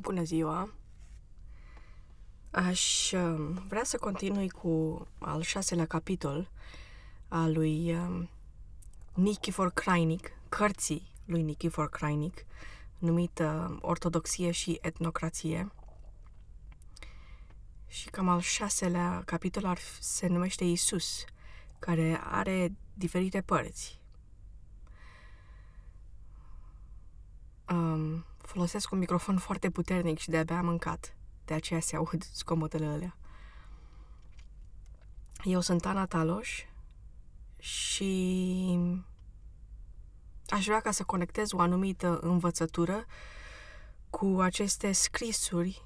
Bună ziua! Aș uh, vrea să continui cu al șaselea capitol al lui uh, Nikifor Krainic, cărții lui Nikifor Krainic, numită Ortodoxie și Etnocrație. Și cam al șaselea capitol ar, se numește Isus, care are diferite părți. Um, folosesc un microfon foarte puternic și de-abia am mâncat. De aceea se aud zgomotele alea. Eu sunt Ana Taloș și aș vrea ca să conectez o anumită învățătură cu aceste scrisuri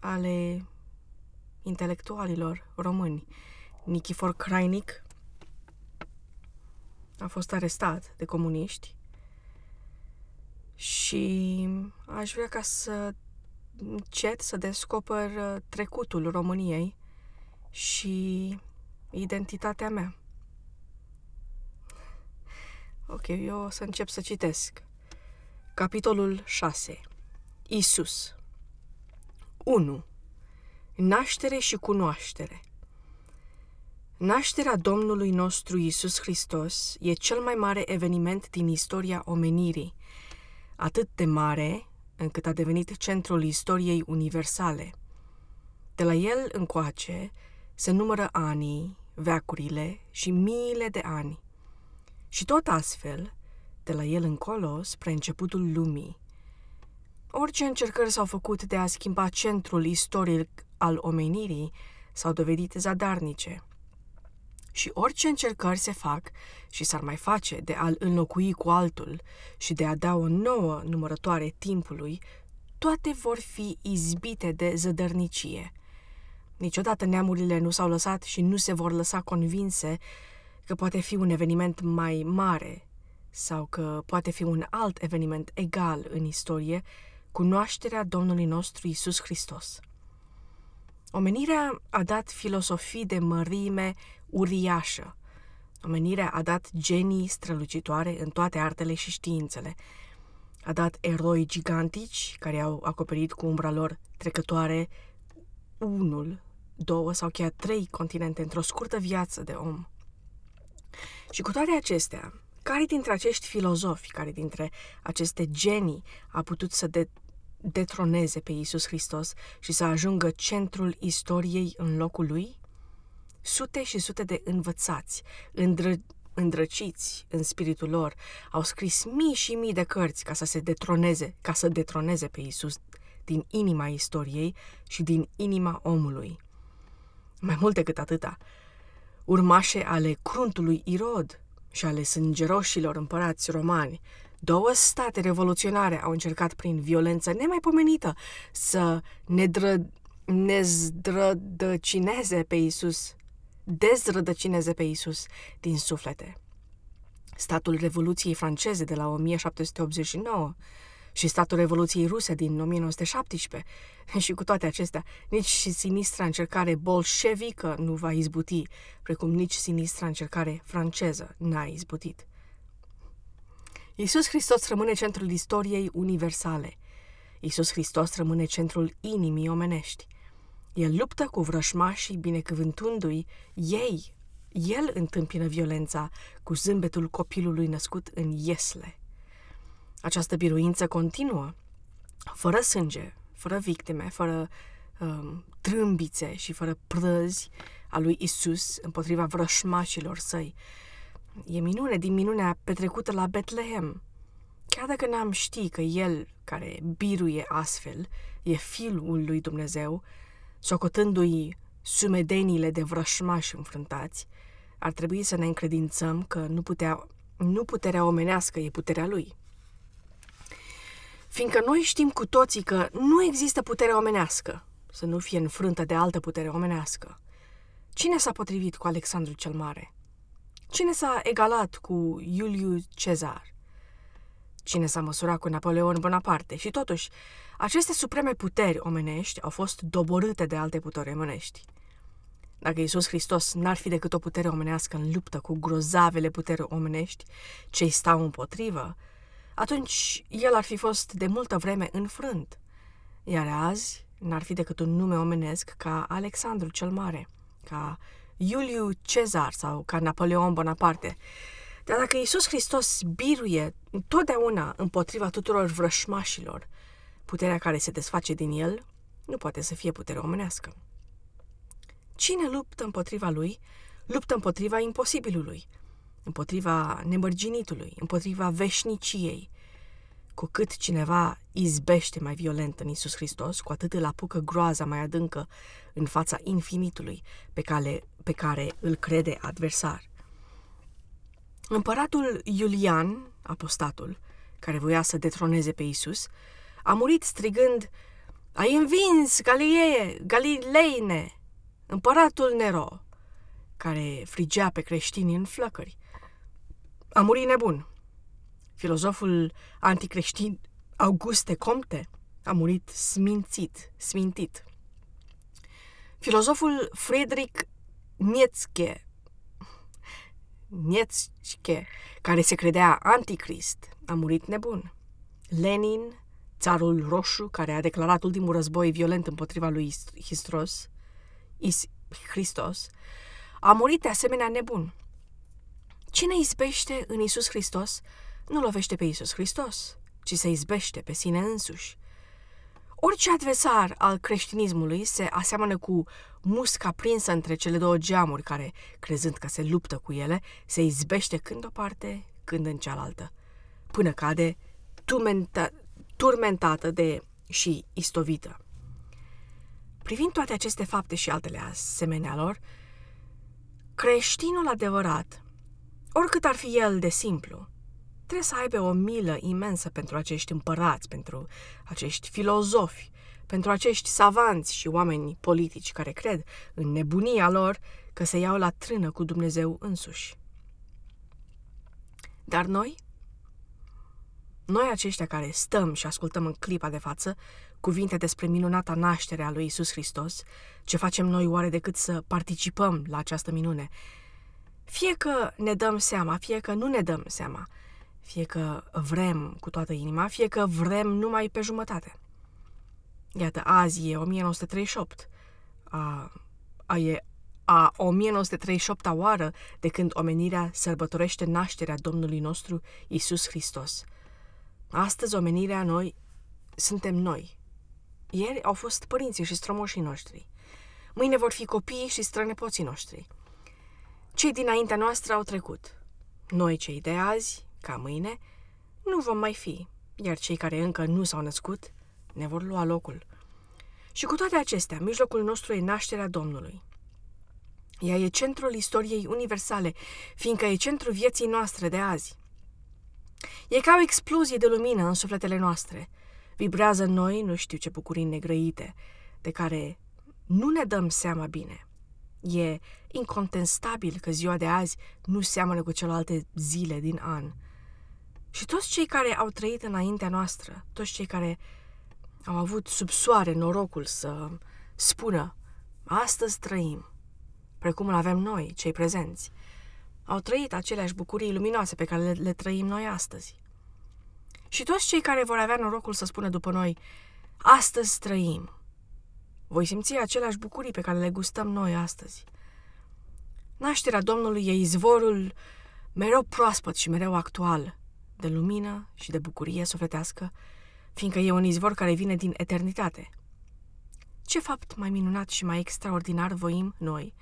ale intelectualilor români. Nikifor Krainic a fost arestat de comuniști și aș vrea ca să încet să descoper uh, trecutul României și identitatea mea. Ok, eu o să încep să citesc. Capitolul 6. Isus 1. Naștere și cunoaștere Nașterea Domnului nostru Isus Hristos e cel mai mare eveniment din istoria omenirii, atât de mare încât a devenit centrul istoriei universale. De la el încoace se numără anii, veacurile și miile de ani. Și tot astfel, de la el încolo, spre începutul lumii. Orice încercări s-au făcut de a schimba centrul istoric al omenirii s-au dovedit zadarnice – și orice încercări se fac și s-ar mai face de a-l înlocui cu altul și de a da o nouă numărătoare timpului, toate vor fi izbite de zădărnicie. Niciodată neamurile nu s-au lăsat și nu se vor lăsa convinse că poate fi un eveniment mai mare sau că poate fi un alt eveniment egal în istorie, cunoașterea Domnului nostru Isus Hristos. Omenirea a dat filosofii de mărime uriașă. Omenirea a dat genii strălucitoare în toate artele și științele. A dat eroi gigantici care au acoperit cu umbra lor trecătoare unul, două sau chiar trei continente într-o scurtă viață de om. Și cu toate acestea, care dintre acești filozofi, care dintre aceste genii a putut să de- detroneze pe Isus Hristos și să ajungă centrul istoriei în locul lui? Sute și sute de învățați, îndră- îndrăciți în spiritul lor, au scris mii și mii de cărți ca să se detroneze, ca să detroneze pe Isus din inima istoriei și din inima omului. Mai mult decât atâta, urmașe ale cruntului Irod și ale sângeroșilor împărați romani, două state revoluționare au încercat prin violență nemaipomenită să nedră, nezdrădăcineze pe Isus dezrădăcineze pe Isus din suflete. Statul Revoluției franceze de la 1789 și statul Revoluției ruse din 1917. Și cu toate acestea, nici sinistra încercare bolșevică nu va izbuti, precum nici sinistra încercare franceză n-a izbutit. Iisus Hristos rămâne centrul istoriei universale. Iisus Hristos rămâne centrul inimii omenești. El luptă cu vrășmașii binecuvântându-i ei. El întâmpină violența cu zâmbetul copilului născut în Iesle. Această biruință continuă, fără sânge, fără victime, fără um, trâmbițe și fără prăzi a lui Isus împotriva vrășmașilor săi. E minune din minunea petrecută la Betlehem. Chiar dacă n-am ști că el, care biruie astfel, e fiul lui Dumnezeu, socotându-i sumedeniile de vrășmași înfruntați, ar trebui să ne încredințăm că nu, putea, nu puterea omenească e puterea lui. Fiindcă noi știm cu toții că nu există putere omenească să nu fie înfrântă de altă putere omenească. Cine s-a potrivit cu Alexandru cel Mare? Cine s-a egalat cu Iuliu Cezar? Cine s-a măsurat cu Napoleon Bonaparte? Și totuși, aceste supreme puteri omenești au fost doborâte de alte puteri omenești. Dacă Iisus Hristos n-ar fi decât o putere omenească în luptă cu grozavele puteri omenești ce îi stau împotrivă, atunci el ar fi fost de multă vreme înfrânt. Iar azi n-ar fi decât un nume omenesc ca Alexandru cel Mare, ca Iuliu Cezar sau ca Napoleon Bonaparte. Dar dacă Iisus Hristos biruie întotdeauna împotriva tuturor vrășmașilor, puterea care se desface din el nu poate să fie putere omenească. Cine luptă împotriva lui, luptă împotriva imposibilului, împotriva nemărginitului, împotriva veșniciei. Cu cât cineva izbește mai violent în Isus Hristos, cu atât îl apucă groaza mai adâncă în fața infinitului pe care, pe care îl crede adversar. Împăratul Iulian, apostatul, care voia să detroneze pe Isus, a murit strigând Ai învins, Galilee, Galileine, împăratul Nero, care frigea pe creștini în flăcări. A murit nebun. Filozoful anticreștin Auguste Comte a murit smințit, smintit. Filozoful Friedrich Nietzsche, Nietzsche, care se credea anticrist, a murit nebun. Lenin, țarul roșu, care a declarat ultimul război violent împotriva lui Hristos, Is Hristos, a murit de asemenea nebun. Cine izbește în Isus Hristos, nu lovește pe Isus Hristos, ci se izbește pe sine însuși. Orice adversar al creștinismului se aseamănă cu musca prinsă între cele două geamuri care, crezând că se luptă cu ele, se izbește când o parte, când în cealaltă, până cade turmenta, turmentată de și istovită. Privind toate aceste fapte și altele asemenea lor, creștinul adevărat, oricât ar fi el de simplu, trebuie să aibă o milă imensă pentru acești împărați, pentru acești filozofi, pentru acești savanți și oameni politici care cred în nebunia lor că se iau la trână cu Dumnezeu însuși. Dar noi? Noi aceștia care stăm și ascultăm în clipa de față cuvinte despre minunata naștere a lui Isus Hristos, ce facem noi oare decât să participăm la această minune? Fie că ne dăm seama, fie că nu ne dăm seama, fie că vrem cu toată inima, fie că vrem numai pe jumătate. Iată, azi e 1938. A, a, e a 1938-a oară de când omenirea sărbătorește nașterea Domnului nostru Isus Hristos. Astăzi omenirea noi suntem noi. Ieri au fost părinții și strămoșii noștri. Mâine vor fi copiii și strănepoții noștri. Cei dinaintea noastră au trecut. Noi, cei de azi, ca mâine, nu vom mai fi, iar cei care încă nu s-au născut ne vor lua locul. Și cu toate acestea, mijlocul nostru e nașterea Domnului. Ea e centrul istoriei universale, fiindcă e centrul vieții noastre de azi. E ca o explozie de lumină în sufletele noastre. Vibrează în noi nu știu ce bucurii negrăite, de care nu ne dăm seama bine. E incontestabil că ziua de azi nu seamănă cu celelalte zile din an – și toți cei care au trăit înaintea noastră, toți cei care au avut sub soare norocul să spună astăzi trăim, precum îl avem noi, cei prezenți, au trăit aceleași bucurii luminoase pe care le, le trăim noi astăzi. Și toți cei care vor avea norocul să spună după noi, astăzi trăim, voi simți aceleași bucurii pe care le gustăm noi astăzi. Nașterea Domnului e izvorul mereu proaspăt și mereu actual de lumină și de bucurie sufletească, fiindcă e un izvor care vine din eternitate. Ce fapt mai minunat și mai extraordinar voim noi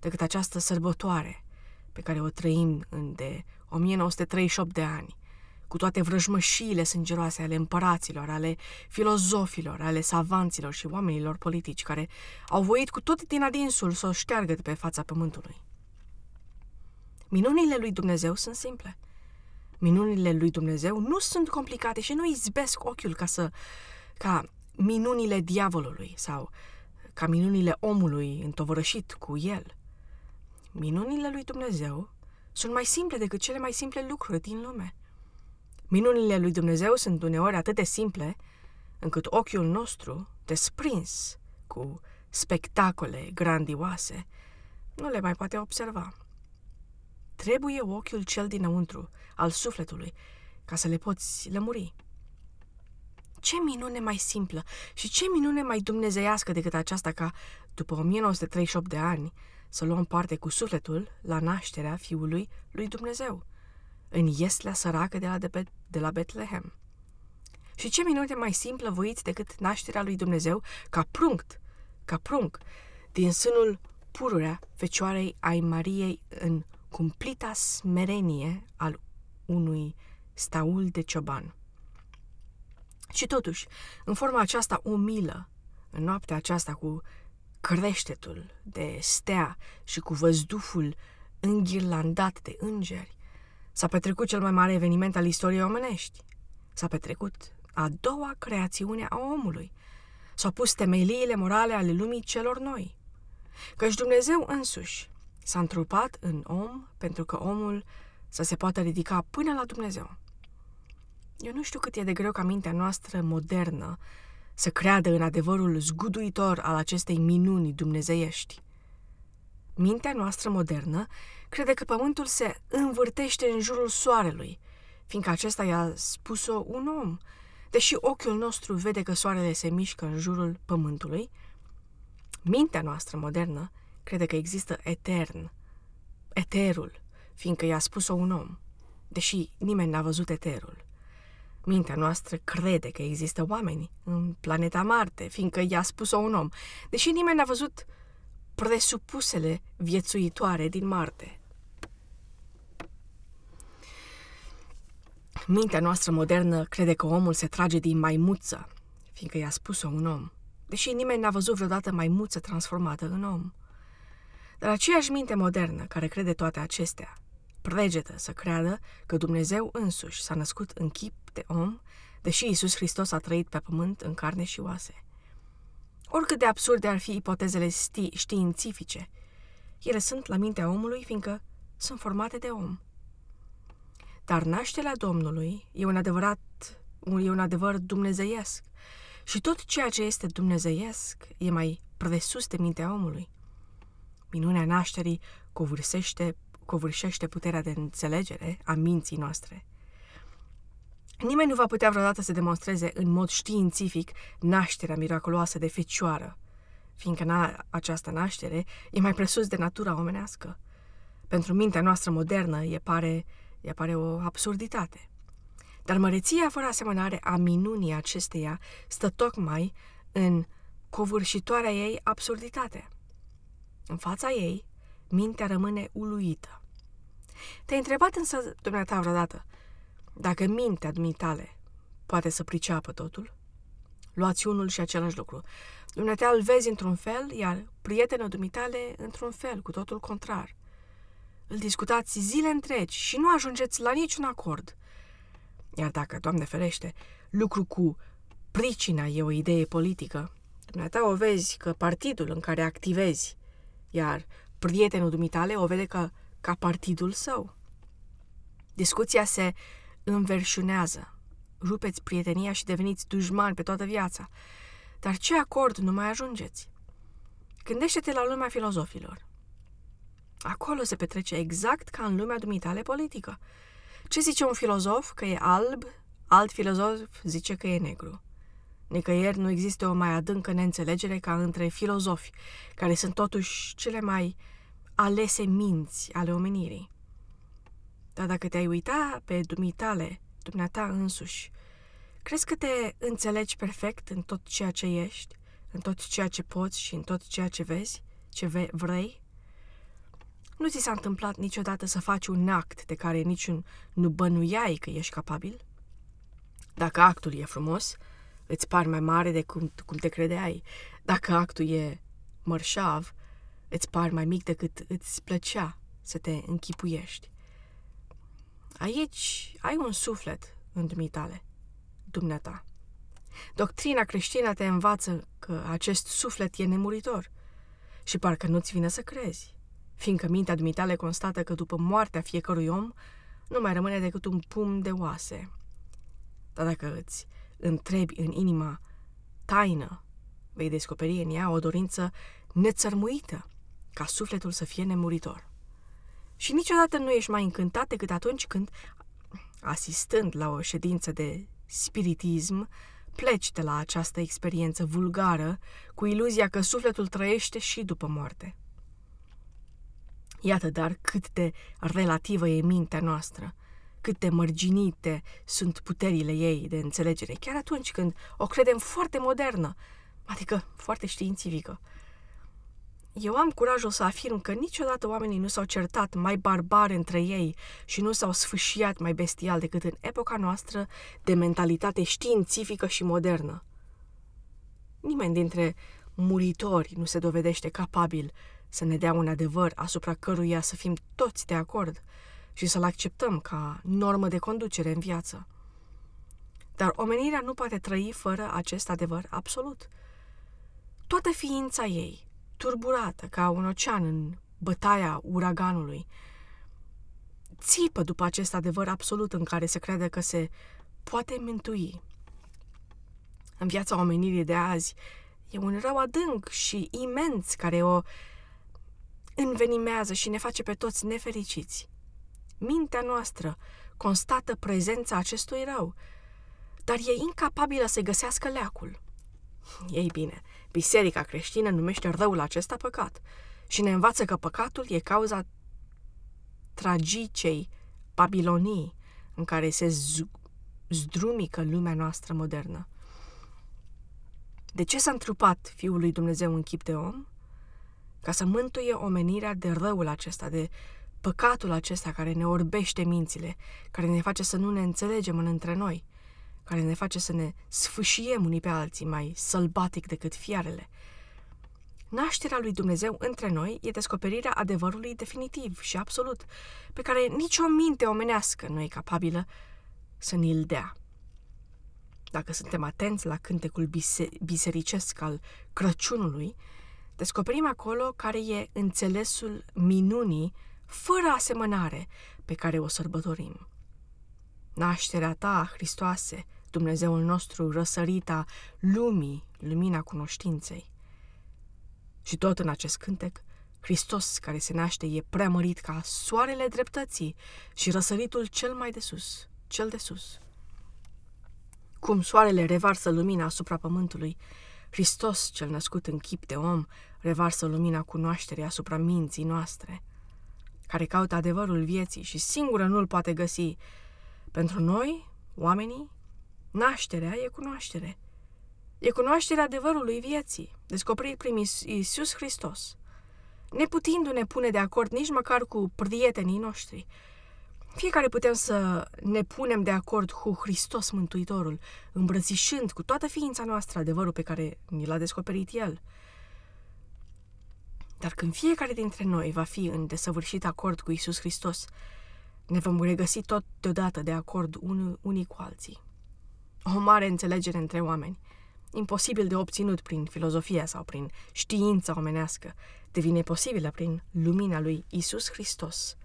decât această sărbătoare pe care o trăim în de 1938 de ani, cu toate vrăjmășiile sângeroase ale împăraților, ale filozofilor, ale savanților și oamenilor politici care au voit cu tot din adinsul să o șteargă de pe fața pământului. Minunile lui Dumnezeu sunt simple – minunile lui Dumnezeu nu sunt complicate și nu izbesc ochiul ca să ca minunile diavolului sau ca minunile omului întovărășit cu el. Minunile lui Dumnezeu sunt mai simple decât cele mai simple lucruri din lume. Minunile lui Dumnezeu sunt uneori atât de simple încât ochiul nostru, desprins cu spectacole grandioase, nu le mai poate observa. Trebuie ochiul cel dinăuntru, al sufletului, ca să le poți lămuri. ce minune mai simplă și ce minune mai dumnezeiască decât aceasta ca, după 1938 de ani, să luăm parte cu sufletul la nașterea Fiului lui Dumnezeu, în Ieslea săracă de la, de, de la Betlehem. Și ce minune mai simplă voiți decât nașterea lui Dumnezeu ca prunct, ca prunc, din sânul pururea Fecioarei ai Mariei în cumplita smerenie al unui staul de cioban. Și totuși, în forma aceasta umilă, în noaptea aceasta cu creștetul de stea și cu văzduful înghirlandat de îngeri, s-a petrecut cel mai mare eveniment al istoriei omenești. S-a petrecut a doua creațiune a omului. S-au pus temeliile morale ale lumii celor noi. Căci Dumnezeu însuși s-a întrupat în om pentru că omul să se poată ridica până la Dumnezeu. Eu nu știu cât e de greu ca mintea noastră modernă să creadă în adevărul zguduitor al acestei minuni dumnezeiești. Mintea noastră modernă crede că pământul se învârtește în jurul soarelui, fiindcă acesta i-a spus-o un om, deși ochiul nostru vede că soarele se mișcă în jurul pământului, mintea noastră modernă crede că există etern, eterul, fiindcă i-a spus-o un om, deși nimeni n-a văzut eterul. Mintea noastră crede că există oameni în planeta Marte, fiindcă i-a spus-o un om, deși nimeni n-a văzut presupusele viețuitoare din Marte. Mintea noastră modernă crede că omul se trage din maimuță, fiindcă i-a spus-o un om, deși nimeni n-a văzut vreodată maimuță transformată în om. Dar aceeași minte modernă care crede toate acestea, pregetă să creadă că Dumnezeu însuși s-a născut în chip de om, deși Isus Hristos a trăit pe pământ în carne și oase. Oricât de absurde ar fi ipotezele sti- științifice, ele sunt la mintea omului, fiindcă sunt formate de om. Dar nașterea Domnului e un adevărat, e un adevăr dumnezeiesc și tot ceea ce este dumnezeiesc e mai presus de mintea omului. Minunea nașterii covârșește, covârșește puterea de înțelegere a minții noastre. Nimeni nu va putea vreodată să demonstreze în mod științific nașterea miraculoasă de fecioară, fiindcă na- această naștere e mai presus de natura omenească. Pentru mintea noastră modernă e pare, e pare o absurditate. Dar măreția fără asemănare a minunii acesteia stă tocmai în covârșitoarea ei absurditate. În fața ei, mintea rămâne uluită. Te-ai întrebat însă, dumneata, vreodată, dacă mintea dumitale poate să priceapă totul? Luați unul și același lucru. Dumneata îl vezi într-un fel, iar prietenul dumitale într-un fel, cu totul contrar. Îl discutați zile întregi și nu ajungeți la niciun acord. Iar dacă, Doamne ferește, lucru cu pricina e o idee politică, dumneata o vezi că partidul în care activezi iar prietenul dumitale o vede ca, ca partidul său. Discuția se înverșunează. Rupeți prietenia și deveniți dușmani pe toată viața. Dar ce acord nu mai ajungeți? Gândește-te la lumea filozofilor. Acolo se petrece exact ca în lumea dumitale politică. Ce zice un filozof că e alb, alt filozof zice că e negru. Nicăieri nu există o mai adâncă neînțelegere ca între filozofi, care sunt totuși cele mai alese minți ale omenirii. Dar dacă te-ai uita pe dumitale, dumneata însuși, crezi că te înțelegi perfect în tot ceea ce ești, în tot ceea ce poți și în tot ceea ce vezi, ce ve- vrei? Nu ți s-a întâmplat niciodată să faci un act de care niciun nu bănuiai că ești capabil? Dacă actul e frumos, îți pari mai mare de cum, cum te credeai. Dacă actul e mărșav, îți pari mai mic decât îți plăcea să te închipuiești. Aici ai un suflet în dumitale, dumneata. Doctrina creștină te învață că acest suflet e nemuritor și parcă nu-ți vine să crezi, fiindcă mintea dumitale constată că după moartea fiecărui om nu mai rămâne decât un pum de oase. Dar dacă îți întrebi în inima taină, vei descoperi în ea o dorință nețărmuită ca sufletul să fie nemuritor. Și niciodată nu ești mai încântat decât atunci când, asistând la o ședință de spiritism, pleci de la această experiență vulgară cu iluzia că sufletul trăiește și după moarte. Iată dar cât de relativă e mintea noastră, cât de mărginite sunt puterile ei de înțelegere, chiar atunci când o credem foarte modernă, adică foarte științifică. Eu am curajul să afirm că niciodată oamenii nu s-au certat mai barbar între ei și nu s-au sfâșiat mai bestial decât în epoca noastră de mentalitate științifică și modernă. Nimeni dintre muritori nu se dovedește capabil să ne dea un adevăr asupra căruia să fim toți de acord și să-l acceptăm ca normă de conducere în viață. Dar omenirea nu poate trăi fără acest adevăr absolut. Toată ființa ei, turburată ca un ocean în bătaia uraganului, țipă după acest adevăr absolut în care se crede că se poate mântui. În viața omenirii de azi e un rău adânc și imens care o învenimează și ne face pe toți nefericiți. Mintea noastră constată prezența acestui rău, dar e incapabilă să-i găsească leacul. Ei bine, biserica creștină numește răul acesta păcat și ne învață că păcatul e cauza tragicei Babilonii în care se zdrumică lumea noastră modernă. De ce s-a întrupat Fiul lui Dumnezeu în chip de om? Ca să mântuie omenirea de răul acesta, de păcatul acesta care ne orbește mințile, care ne face să nu ne înțelegem în între noi, care ne face să ne sfâșiem unii pe alții mai sălbatic decât fiarele. Nașterea lui Dumnezeu între noi e descoperirea adevărului definitiv și absolut, pe care nicio minte omenească nu e capabilă să ni-l dea. Dacă suntem atenți la cântecul bise- bisericesc al Crăciunului, descoperim acolo care e înțelesul minunii fără asemănare pe care o sărbătorim. Nașterea ta, Hristoase, Dumnezeul nostru, răsărita lumii, lumina cunoștinței. Și tot în acest cântec, Hristos care se naște e preamărit ca soarele dreptății și răsăritul cel mai de sus, cel de sus. Cum soarele revarsă lumina asupra pământului, Hristos, cel născut în chip de om, revarsă lumina cunoașterii asupra minții noastre, care caută adevărul vieții și singură nu-l poate găsi. Pentru noi, oamenii, nașterea e cunoaștere. E cunoașterea adevărului vieții, descoperit prin Iisus Hristos. Neputindu-ne pune de acord nici măcar cu prietenii noștri, fiecare putem să ne punem de acord cu Hristos Mântuitorul, îmbrățișând cu toată ființa noastră adevărul pe care ni l-a descoperit El. Dar când fiecare dintre noi va fi în desăvârșit acord cu Isus Hristos, ne vom regăsi tot deodată de acord unii cu alții. O mare înțelegere între oameni, imposibil de obținut prin filozofia sau prin știința omenească, devine posibilă prin lumina lui Isus Hristos,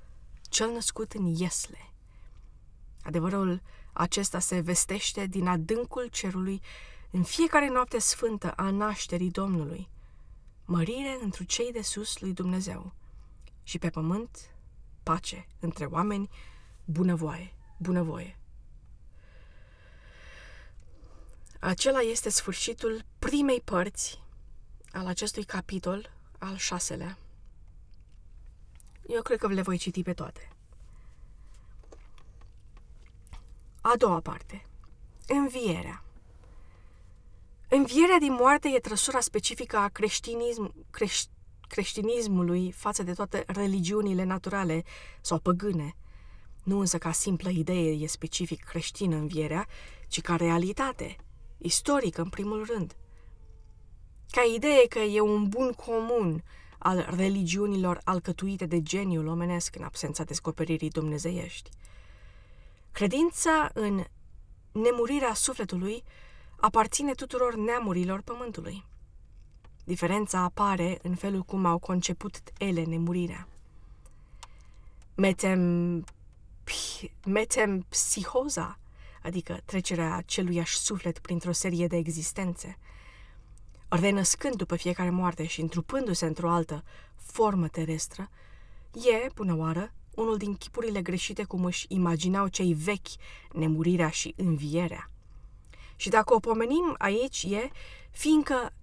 cel născut în Iesle. Adevărul acesta se vestește din adâncul cerului în fiecare noapte sfântă a nașterii Domnului, mărire întru cei de sus lui Dumnezeu și pe pământ pace între oameni, bunăvoie, bunăvoie. Acela este sfârșitul primei părți al acestui capitol al șaselea. Eu cred că le voi citi pe toate. A doua parte. Învierea. Învierea din moarte e trăsura specifică a creștinism, creș, creștinismului față de toate religiunile naturale sau păgâne. Nu însă ca simplă idee e specific creștină învierea, ci ca realitate, istorică în primul rând. Ca idee că e un bun comun al religiunilor alcătuite de geniul omenesc în absența descoperirii dumnezeiești. Credința în nemurirea sufletului aparține tuturor neamurilor pământului. Diferența apare în felul cum au conceput ele nemurirea. Metem, metempsihoza, adică trecerea celuiași suflet printr-o serie de existențe, renăscând după fiecare moarte și întrupându-se într-o altă formă terestră, e, până oară, unul din chipurile greșite cum își imaginau cei vechi nemurirea și învierea. Și dacă o pomenim aici e fiindcă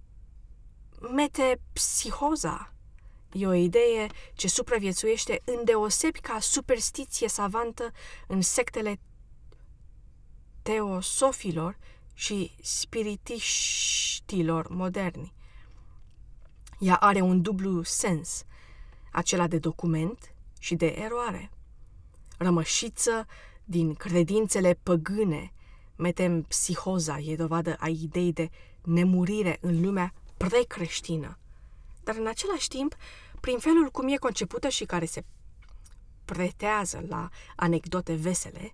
metepsihoza e o idee ce supraviețuiește îndeosebi ca superstiție savantă în sectele teosofilor și spiritiștilor moderni. Ea are un dublu sens, acela de document și de eroare. Rămășiță din credințele păgâne, metempsihoza e dovadă a idei de nemurire în lumea precreștină, dar în același timp, prin felul cum e concepută și care se pretează la anecdote vesele,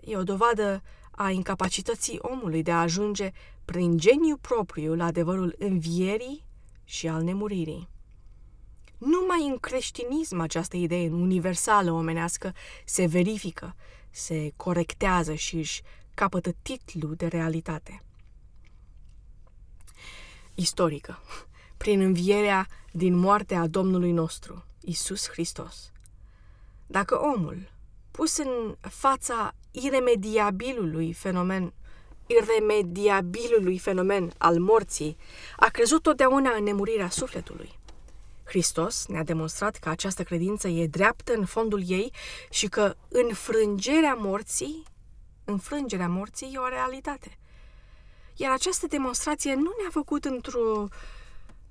e o dovadă a incapacității omului de a ajunge prin geniu propriu la adevărul învierii și al nemuririi. Numai în creștinism această idee universală omenească se verifică, se corectează și își capătă titlu de realitate. Istorică, prin învierea din moartea Domnului nostru, Isus Hristos. Dacă omul, pus în fața iremediabilului fenomen iremediabilului fenomen al morții, a crezut totdeauna în nemurirea sufletului. Hristos ne-a demonstrat că această credință e dreaptă în fondul ei și că înfrângerea morții, înfrângerea morții e o realitate. Iar această demonstrație nu ne-a făcut într-o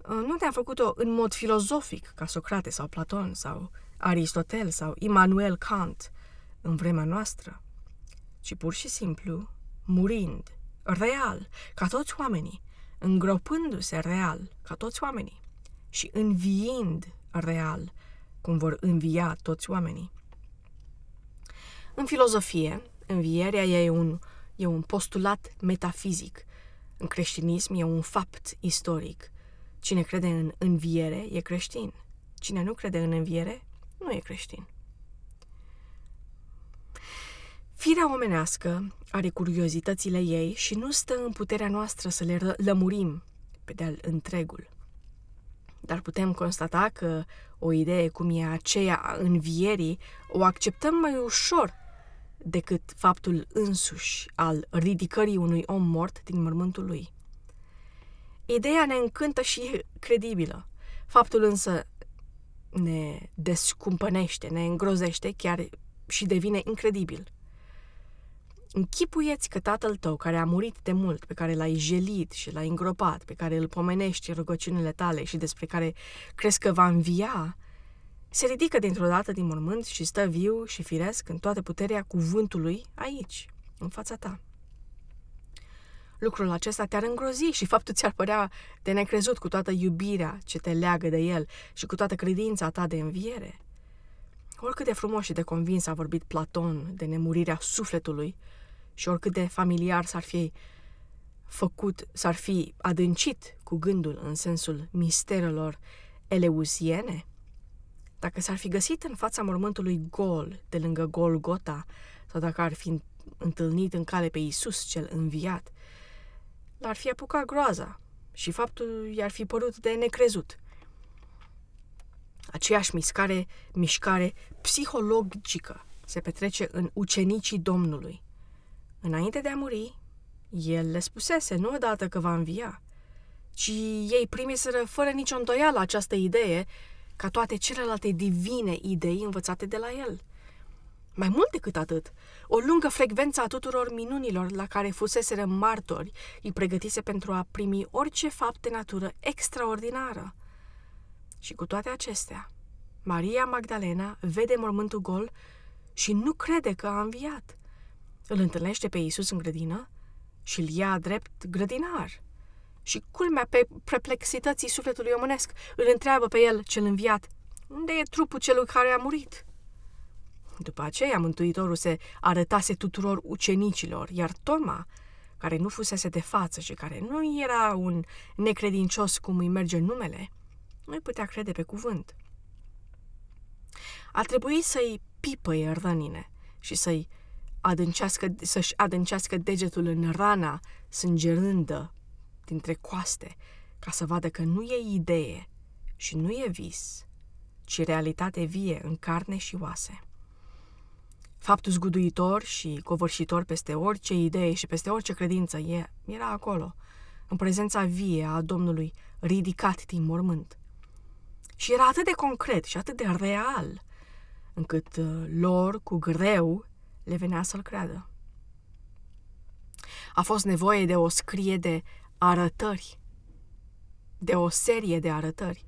nu ne-a făcut-o în mod filozofic, ca Socrate sau Platon sau Aristotel sau Immanuel Kant în vremea noastră, ci pur și simplu murind, real, ca toți oamenii, îngropându-se real, ca toți oamenii, și înviind real, cum vor învia toți oamenii. În filozofie, învierea e un, e un postulat metafizic. În creștinism e un fapt istoric. Cine crede în înviere e creștin. Cine nu crede în înviere nu e creștin. Firea omenească are curiozitățile ei și nu stă în puterea noastră să le lămurim pe de-al întregul. Dar putem constata că o idee cum e aceea a învierii o acceptăm mai ușor decât faptul însuși al ridicării unui om mort din mormântul lui. Ideea ne încântă și e credibilă. Faptul însă ne descumpănește, ne îngrozește chiar și devine incredibil. Închipuieți că tatăl tău, care a murit de mult, pe care l-ai jelit și l-ai îngropat, pe care îl pomenești în rugăciunile tale și despre care crezi că va învia, se ridică dintr-o dată din mormânt și stă viu și firesc în toată puterea cuvântului aici, în fața ta. Lucrul acesta te-ar îngrozi și faptul ți-ar părea de necrezut cu toată iubirea ce te leagă de el și cu toată credința ta de înviere. Oricât de frumos și de convins a vorbit Platon de nemurirea sufletului, și oricât de familiar s-ar fi făcut, s-ar fi adâncit cu gândul în sensul misterelor eleusiene, dacă s-ar fi găsit în fața mormântului gol, de lângă Golgota, sau dacă ar fi întâlnit în cale pe Isus cel înviat, l-ar fi apucat groaza și faptul i-ar fi părut de necrezut. Aceeași mișcare, mișcare psihologică se petrece în ucenicii Domnului. Înainte de a muri, el le spusese nu odată că va învia, ci ei primiseră fără nicio îndoială această idee ca toate celelalte divine idei învățate de la el. Mai mult decât atât, o lungă frecvență a tuturor minunilor la care fuseseră martori îi pregătise pentru a primi orice fapt de natură extraordinară. Și cu toate acestea, Maria Magdalena vede mormântul gol și nu crede că a înviat – îl întâlnește pe Iisus în grădină și îl ia drept grădinar. Și culmea pe perplexității sufletului omânesc îl întreabă pe el, cel înviat, unde e trupul celui care a murit? După aceea, Mântuitorul se arătase tuturor ucenicilor, iar Toma, care nu fusese de față și care nu era un necredincios cum îi merge numele, nu-i putea crede pe cuvânt. A trebuit să-i pipăie rănine și să-i adâncească, să-și adâncească degetul în rana sângerândă dintre coaste, ca să vadă că nu e idee și nu e vis, ci realitate vie în carne și oase. Faptul zguduitor și covârșitor peste orice idee și peste orice credință e, era acolo, în prezența vie a Domnului, ridicat din mormânt. Și era atât de concret și atât de real, încât uh, lor, cu greu, le venea să-l creadă. A fost nevoie de o scrie de arătări, de o serie de arătări,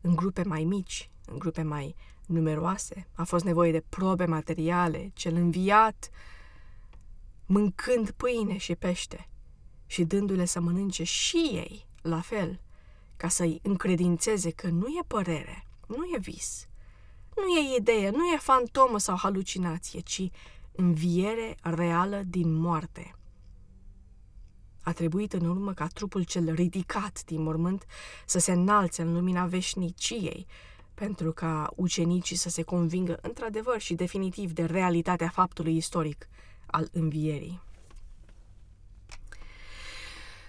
în grupe mai mici, în grupe mai numeroase. A fost nevoie de probe materiale, cel înviat, mâncând pâine și pește și dându-le să mănânce și ei, la fel, ca să-i încredințeze că nu e părere, nu e vis, nu e idee, nu e fantomă sau halucinație, ci înviere reală din moarte. A trebuit în urmă ca trupul cel ridicat din mormânt să se înalțe în lumina veșniciei, pentru ca ucenicii să se convingă într-adevăr și definitiv de realitatea faptului istoric al învierii.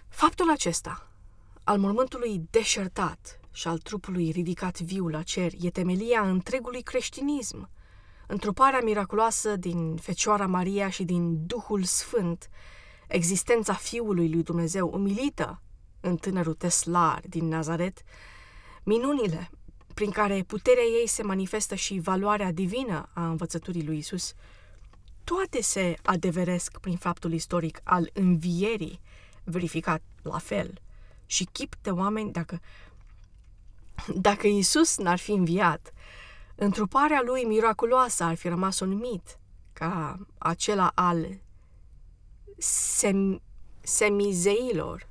Faptul acesta, al mormântului deșertat și al trupului ridicat viu la cer, e temelia întregului creștinism. Întruparea miraculoasă din Fecioara Maria și din Duhul Sfânt, existența Fiului lui Dumnezeu umilită în tânărul teslar din Nazaret, minunile prin care puterea ei se manifestă și valoarea divină a învățăturii lui Isus, toate se adeveresc prin faptul istoric al învierii, verificat la fel, și chip de oameni dacă, dacă Isus n-ar fi înviat, întruparea lui miraculoasă ar fi rămas un mit, ca acela al sem, semizeilor,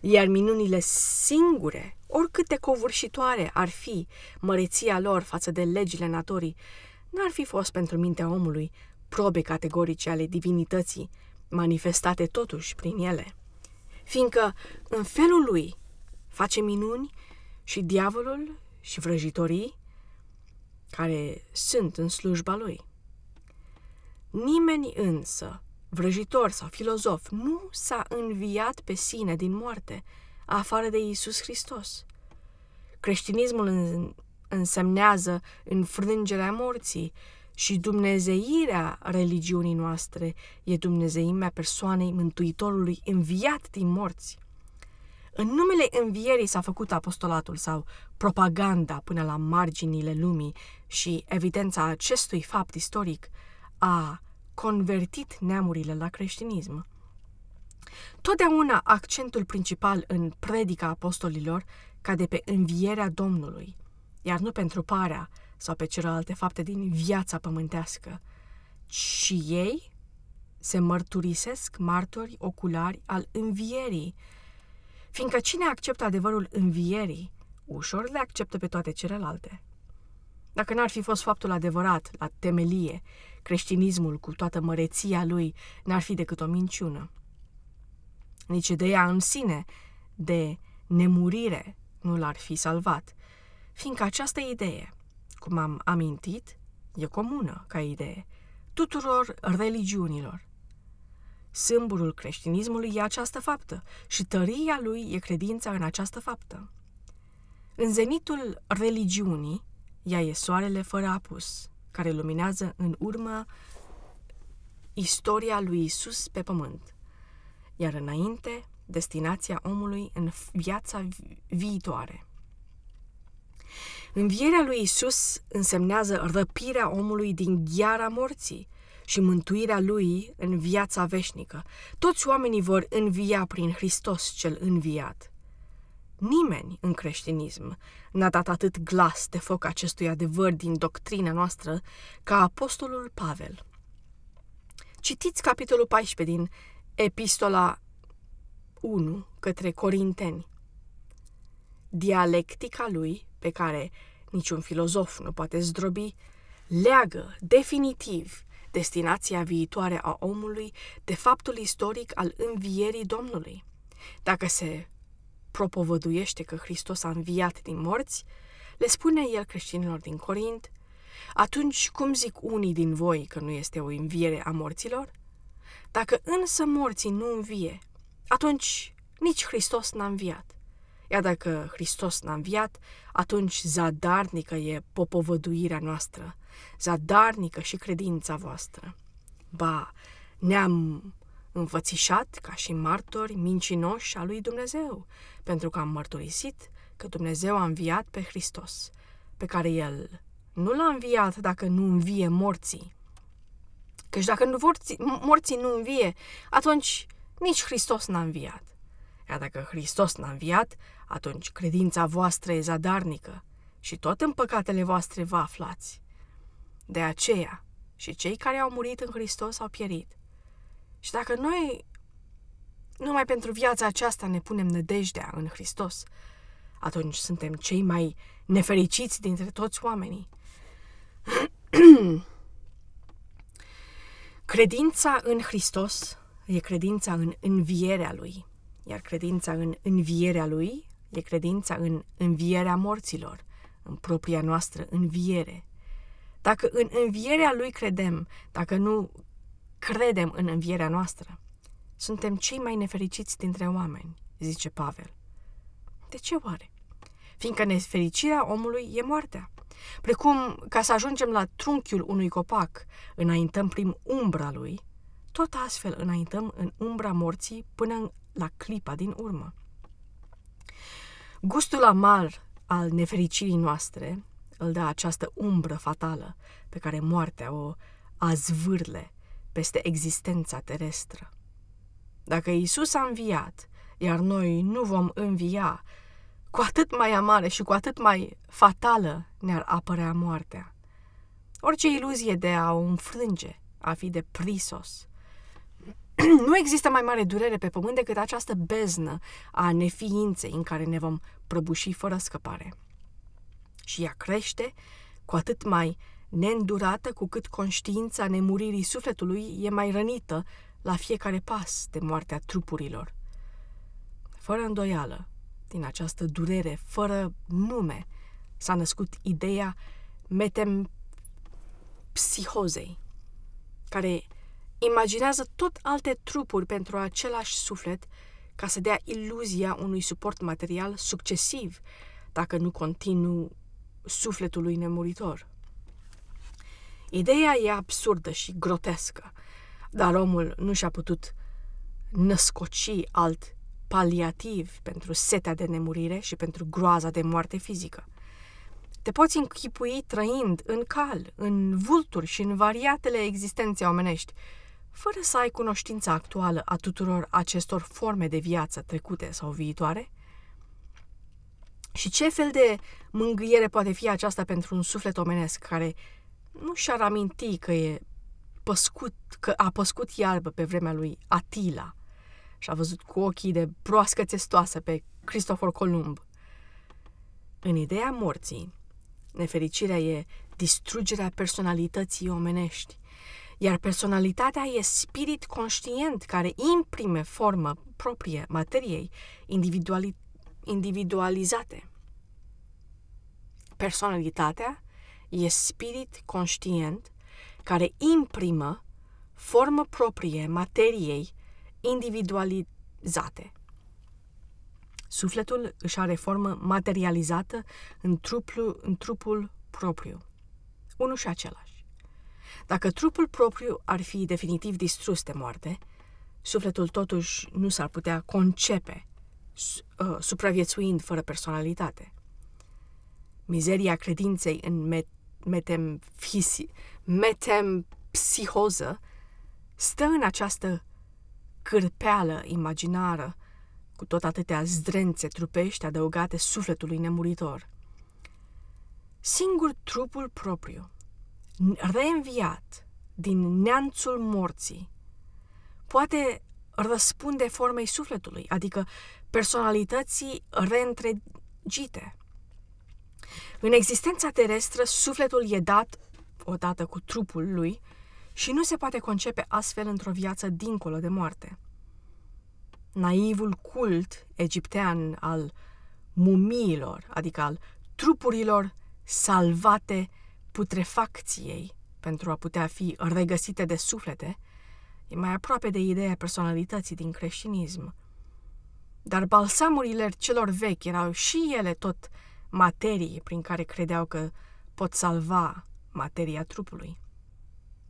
iar minunile singure, oricât covârșitoare ar fi măreția lor față de legile naturii, n-ar fi fost pentru mintea omului probe categorice ale divinității, manifestate totuși prin ele. Fiindcă, în felul lui, face minuni și diavolul și vrăjitorii care sunt în slujba lui. Nimeni însă vrăjitor sau filozof, nu s-a înviat pe sine din moarte, afară de Isus Hristos. Creștinismul însemnează înfrângerea morții și dumnezeirea religiunii noastre e dumnezeimea persoanei Mântuitorului înviat din morți. În numele învierii s-a făcut apostolatul sau propaganda până la marginile lumii și evidența acestui fapt istoric a convertit neamurile la creștinism. Totdeauna accentul principal în predica apostolilor cade pe învierea Domnului, iar nu pentru parea sau pe celelalte fapte din viața pământească, ci ei se mărturisesc martori oculari al învierii, fiindcă cine acceptă adevărul învierii, ușor le acceptă pe toate celelalte. Dacă n-ar fi fost faptul adevărat, la temelie, creștinismul cu toată măreția lui n-ar fi decât o minciună. Nici ideea în sine de nemurire nu l-ar fi salvat, fiindcă această idee, cum am amintit, e comună ca idee tuturor religiunilor. Sâmburul creștinismului e această faptă și tăria lui e credința în această faptă. În zenitul religiunii, ea e soarele fără apus, care luminează în urmă istoria lui Isus pe pământ, iar înainte destinația omului în viața viitoare. Învierea lui Isus însemnează răpirea omului din gheara morții și mântuirea lui în viața veșnică. Toți oamenii vor învia prin Hristos cel înviat. Nimeni în creștinism n-a dat atât glas de foc acestui adevăr din doctrina noastră ca apostolul Pavel. Citiți capitolul 14 din Epistola 1 către Corinteni. Dialectica lui, pe care niciun filozof nu poate zdrobi, leagă definitiv destinația viitoare a omului de faptul istoric al învierii Domnului. Dacă se propovăduiește că Hristos a înviat din morți, le spune el creștinilor din Corint, atunci cum zic unii din voi că nu este o înviere a morților? Dacă însă morții nu învie, atunci nici Hristos n-a înviat. Iar dacă Hristos n-a înviat, atunci zadarnică e popovăduirea noastră, zadarnică și credința voastră. Ba, ne-am înfățișat ca și martori mincinoși a lui Dumnezeu, pentru că am mărturisit că Dumnezeu a înviat pe Hristos, pe care El nu l-a înviat dacă nu învie morții. Căci dacă nu morții, morții nu învie, atunci nici Hristos n-a înviat. Iar dacă Hristos n-a înviat, atunci credința voastră e zadarnică și tot în păcatele voastre vă aflați. De aceea, și cei care au murit în Hristos au pierit. Și dacă noi numai pentru viața aceasta ne punem nădejdea în Hristos, atunci suntem cei mai nefericiți dintre toți oamenii. Credința în Hristos e credința în învierea Lui, iar credința în învierea Lui e credința în învierea morților, în propria noastră înviere. Dacă în învierea Lui credem, dacă nu credem în învierea noastră, suntem cei mai nefericiți dintre oameni, zice Pavel. De ce oare? Fiindcă nefericirea omului e moartea. Precum ca să ajungem la trunchiul unui copac, înaintăm prin umbra lui, tot astfel înaintăm în umbra morții până la clipa din urmă. Gustul amar al nefericirii noastre îl dă această umbră fatală pe care moartea o azvârle peste existența terestră. Dacă Isus a înviat, iar noi nu vom învia, cu atât mai amară și cu atât mai fatală ne-ar apărea moartea. Orice iluzie de a o înfrânge, a fi de prisos. nu există mai mare durere pe pământ decât această beznă a neființei în care ne vom prăbuși fără scăpare. Și ea crește cu atât mai neîndurată cu cât conștiința nemuririi sufletului e mai rănită la fiecare pas de moartea trupurilor. Fără îndoială, din această durere, fără nume, s-a născut ideea metempsihozei, care imaginează tot alte trupuri pentru același suflet ca să dea iluzia unui suport material succesiv, dacă nu continuu sufletului nemuritor. Ideea e absurdă și grotescă, dar omul nu și-a putut născoci alt paliativ pentru setea de nemurire și pentru groaza de moarte fizică. Te poți închipui trăind în cal, în vulturi și în variatele existențe omenești, fără să ai cunoștința actuală a tuturor acestor forme de viață trecute sau viitoare? Și ce fel de mângâiere poate fi aceasta pentru un suflet omenesc care nu și-ar aminti că e păscut, că a păscut iarbă pe vremea lui Atila și a văzut cu ochii de broască testoasă pe Cristofor Columb. În ideea morții, nefericirea e distrugerea personalității omenești, iar personalitatea e spirit conștient care imprime formă proprie materiei individuali- individualizate. Personalitatea e spirit conștient care imprimă formă proprie materiei individualizate. Sufletul își are formă materializată în trupul, în trupul propriu, unul și același. Dacă trupul propriu ar fi definitiv distrus de moarte, sufletul totuși nu s-ar putea concepe uh, supraviețuind fără personalitate. Mizeria credinței în met- metempsihoză metempsihoză stă în această cârpeală imaginară, cu tot atâtea zdrențe trupești adăugate sufletului nemuritor. Singur trupul propriu, reînviat din neanțul morții, poate răspunde formei sufletului, adică personalității reîntregite. În existența terestră, sufletul e dat odată cu trupul lui și nu se poate concepe astfel într-o viață dincolo de moarte. Naivul cult egiptean al mumiilor, adică al trupurilor salvate putrefacției pentru a putea fi regăsite de suflete, e mai aproape de ideea personalității din creștinism. Dar balsamurile celor vechi erau și ele tot materie prin care credeau că pot salva materia trupului.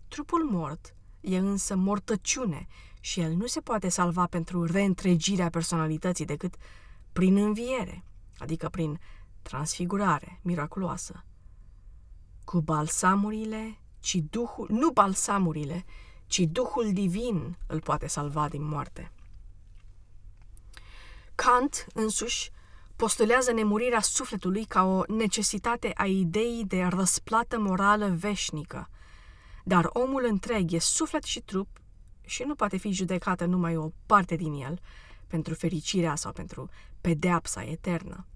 Trupul mort e însă mortăciune și el nu se poate salva pentru reîntregirea personalității decât prin înviere, adică prin transfigurare miraculoasă. Cu balsamurile, ci Duhul, nu balsamurile, ci Duhul Divin îl poate salva din moarte. Kant însuși postulează nemurirea sufletului ca o necesitate a ideii de răsplată morală veșnică, dar omul întreg e suflet și trup și nu poate fi judecată numai o parte din el pentru fericirea sau pentru pedeapsa eternă.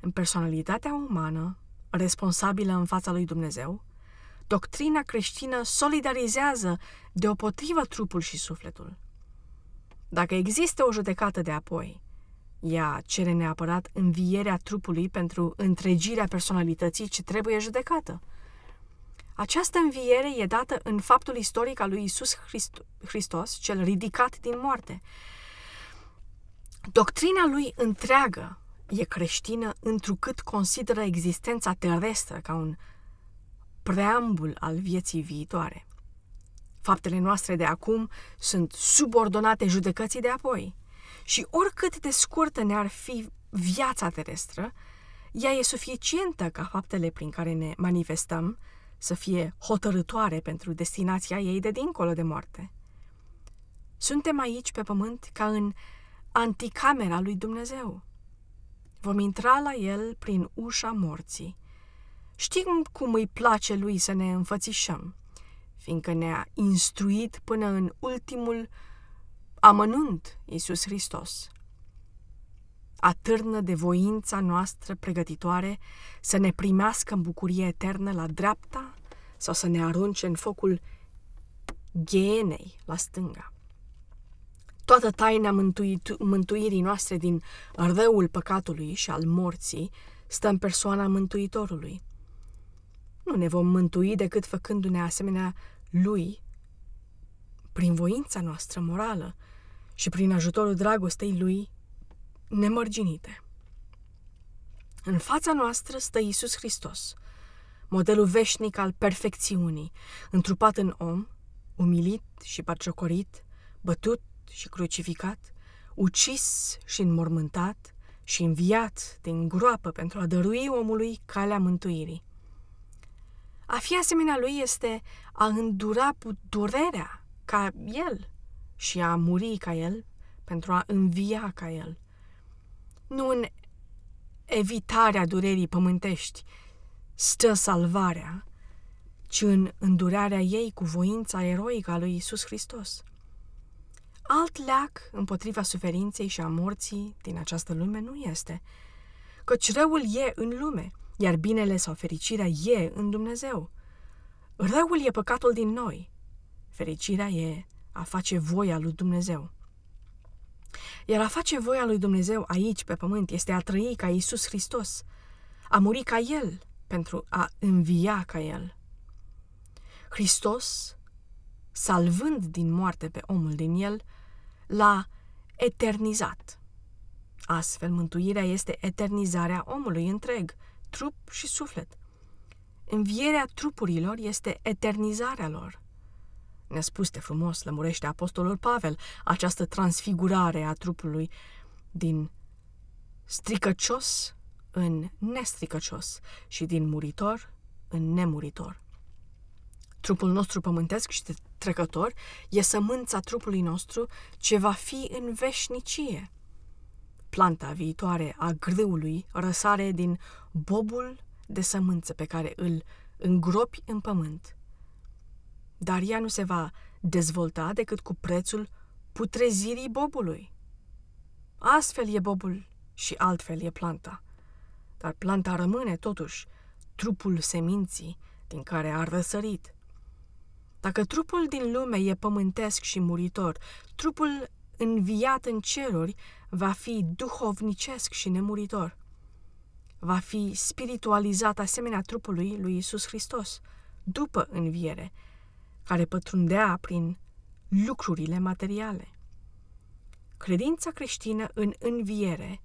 În personalitatea umană, responsabilă în fața lui Dumnezeu, doctrina creștină solidarizează deopotrivă trupul și sufletul. Dacă există o judecată de apoi, ea cere neapărat învierea trupului pentru întregirea personalității ce trebuie judecată. Această înviere e dată în faptul istoric al lui Isus Hristos, cel ridicat din moarte. Doctrina lui întreagă e creștină întrucât consideră existența terestră ca un preambul al vieții viitoare. Faptele noastre de acum sunt subordonate judecății de apoi. Și oricât de scurtă ne-ar fi viața terestră, ea e suficientă ca faptele prin care ne manifestăm să fie hotărătoare pentru destinația ei de dincolo de moarte. Suntem aici pe pământ ca în anticamera lui Dumnezeu. Vom intra la el prin ușa morții. Știm cum îi place lui să ne înfățișăm, fiindcă ne-a instruit până în ultimul amănunt Iisus Hristos. Atârnă de voința noastră pregătitoare să ne primească în bucurie eternă la dreapta sau să ne arunce în focul ghenei la stânga. Toată taina mântuit- mântuirii noastre din răul păcatului și al morții stă în persoana Mântuitorului. Nu ne vom mântui decât făcându-ne asemenea Lui prin voința noastră morală și prin ajutorul dragostei Lui nemărginite. În fața noastră stă Isus Hristos, modelul veșnic al perfecțiunii, întrupat în om, umilit și paciocorit, bătut și crucificat, ucis și înmormântat și înviat din groapă pentru a dărui omului calea mântuirii. A fi asemenea lui este a îndura durerea ca el și a muri ca el pentru a învia ca el. Nu în evitarea durerii pământești stă salvarea, ci în îndurarea ei cu voința eroică a lui Isus Hristos. Alt leac împotriva suferinței și a morții din această lume nu este, căci răul e în lume, iar binele sau fericirea e în Dumnezeu. Răul e păcatul din noi, fericirea e a face voia lui Dumnezeu. Iar a face voia lui Dumnezeu aici, pe pământ, este a trăi ca Isus Hristos, a muri ca El pentru a învia ca El. Hristos, salvând din moarte pe omul din El, l-a eternizat. Astfel, mântuirea este eternizarea omului întreg, trup și suflet. Învierea trupurilor este eternizarea lor ne-a spus de frumos, lămurește apostolul Pavel, această transfigurare a trupului din stricăcios în nestricăcios și din muritor în nemuritor. Trupul nostru pământesc și trecător e sămânța trupului nostru ce va fi în veșnicie. Planta viitoare a grâului răsare din bobul de sămânță pe care îl îngropi în pământ – dar ea nu se va dezvolta decât cu prețul putrezirii bobului. Astfel e bobul și altfel e planta. Dar planta rămâne, totuși, trupul seminții din care a răsărit. Dacă trupul din lume e pământesc și muritor, trupul înviat în ceruri va fi duhovnicesc și nemuritor. Va fi spiritualizat asemenea trupului lui Isus Hristos, după înviere, care pătrundea prin lucrurile materiale. Credința creștină în înviere,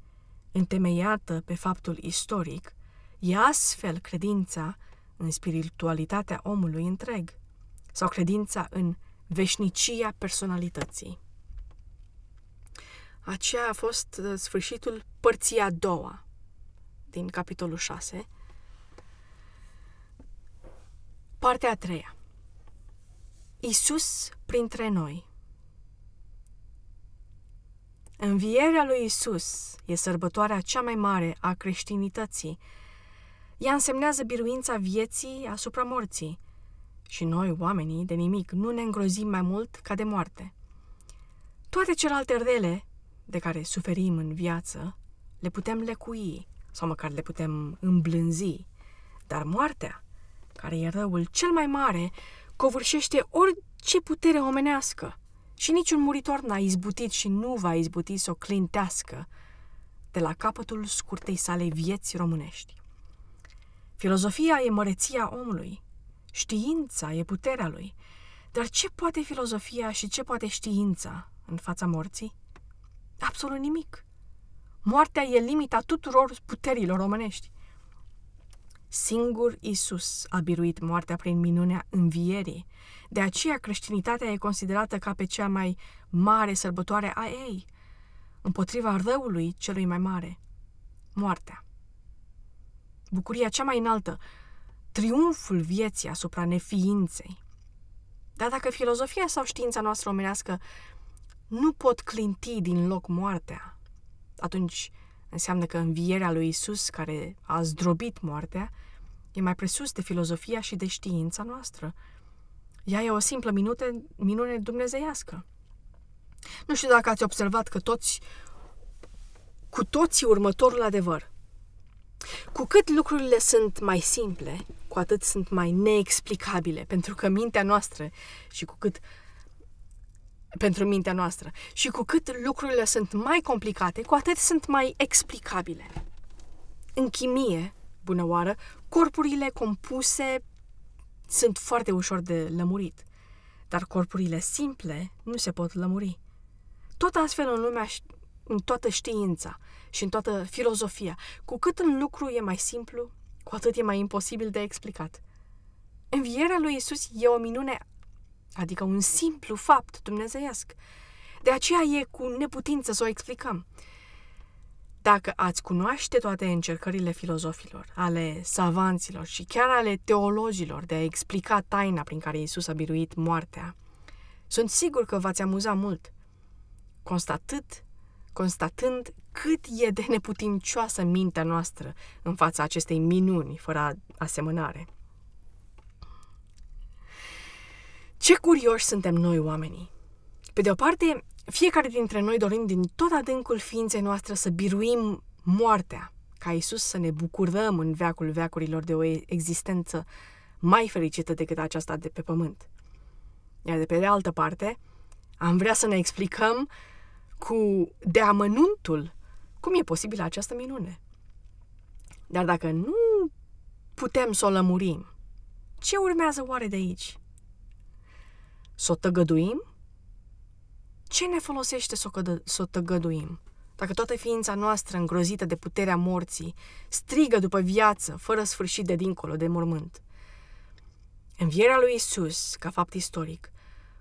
întemeiată pe faptul istoric, e astfel credința în spiritualitatea omului întreg sau credința în veșnicia personalității. Aceea a fost uh, sfârșitul părții a doua din capitolul 6. Partea a treia. Isus printre noi. Învierea lui Isus e sărbătoarea cea mai mare a creștinității. Ea însemnează biruința vieții asupra morții. Și noi, oamenii, de nimic, nu ne îngrozim mai mult ca de moarte. Toate celelalte rele de care suferim în viață, le putem lecui sau măcar le putem îmblânzi. Dar moartea, care e răul cel mai mare, covârșește orice putere omenească și niciun muritor n-a izbutit și nu va izbuti să o clintească de la capătul scurtei sale vieți românești. Filozofia e măreția omului, știința e puterea lui, dar ce poate filozofia și ce poate știința în fața morții? Absolut nimic. Moartea e limita tuturor puterilor omenești. Singur Isus a biruit moartea prin minunea învierii. De aceea creștinitatea e considerată ca pe cea mai mare sărbătoare a ei, împotriva răului celui mai mare, moartea. Bucuria cea mai înaltă, triumful vieții asupra neființei. Dar dacă filozofia sau știința noastră omenească nu pot clinti din loc moartea, atunci înseamnă că învierea lui Isus, care a zdrobit moartea, e mai presus de filozofia și de știința noastră. Ea e o simplă minute, minune dumnezeiască. Nu știu dacă ați observat că toți, cu toții următorul adevăr. Cu cât lucrurile sunt mai simple, cu atât sunt mai neexplicabile, pentru că mintea noastră și cu cât pentru mintea noastră. Și cu cât lucrurile sunt mai complicate, cu atât sunt mai explicabile. În chimie, bună oară, corpurile compuse sunt foarte ușor de lămurit, dar corpurile simple nu se pot lămuri. Tot astfel în lumea, în toată știința și în toată filozofia, cu cât un lucru e mai simplu, cu atât e mai imposibil de explicat. Învierea lui Isus e o minune adică un simplu fapt dumnezeiesc. De aceea e cu neputință să o explicăm. Dacă ați cunoaște toate încercările filozofilor, ale savanților și chiar ale teologilor de a explica taina prin care Isus a biruit moartea, sunt sigur că v-ați amuza mult, constatând, constatând cât e de neputincioasă mintea noastră în fața acestei minuni fără asemănare. Ce curioși suntem noi oamenii! Pe de o parte, fiecare dintre noi dorim din tot adâncul ființei noastre să biruim moartea, ca Isus să ne bucurăm în veacul veacurilor de o existență mai fericită decât aceasta de pe pământ. Iar de pe de altă parte, am vrea să ne explicăm cu deamănuntul cum e posibilă această minune. Dar dacă nu putem să o lămurim, ce urmează oare de aici? Să o tăgăduim? Ce ne folosește să o, cădă, să o tăgăduim? Dacă toată ființa noastră îngrozită de puterea morții strigă după viață, fără sfârșit de dincolo de mormânt. Învierea lui Isus, ca fapt istoric,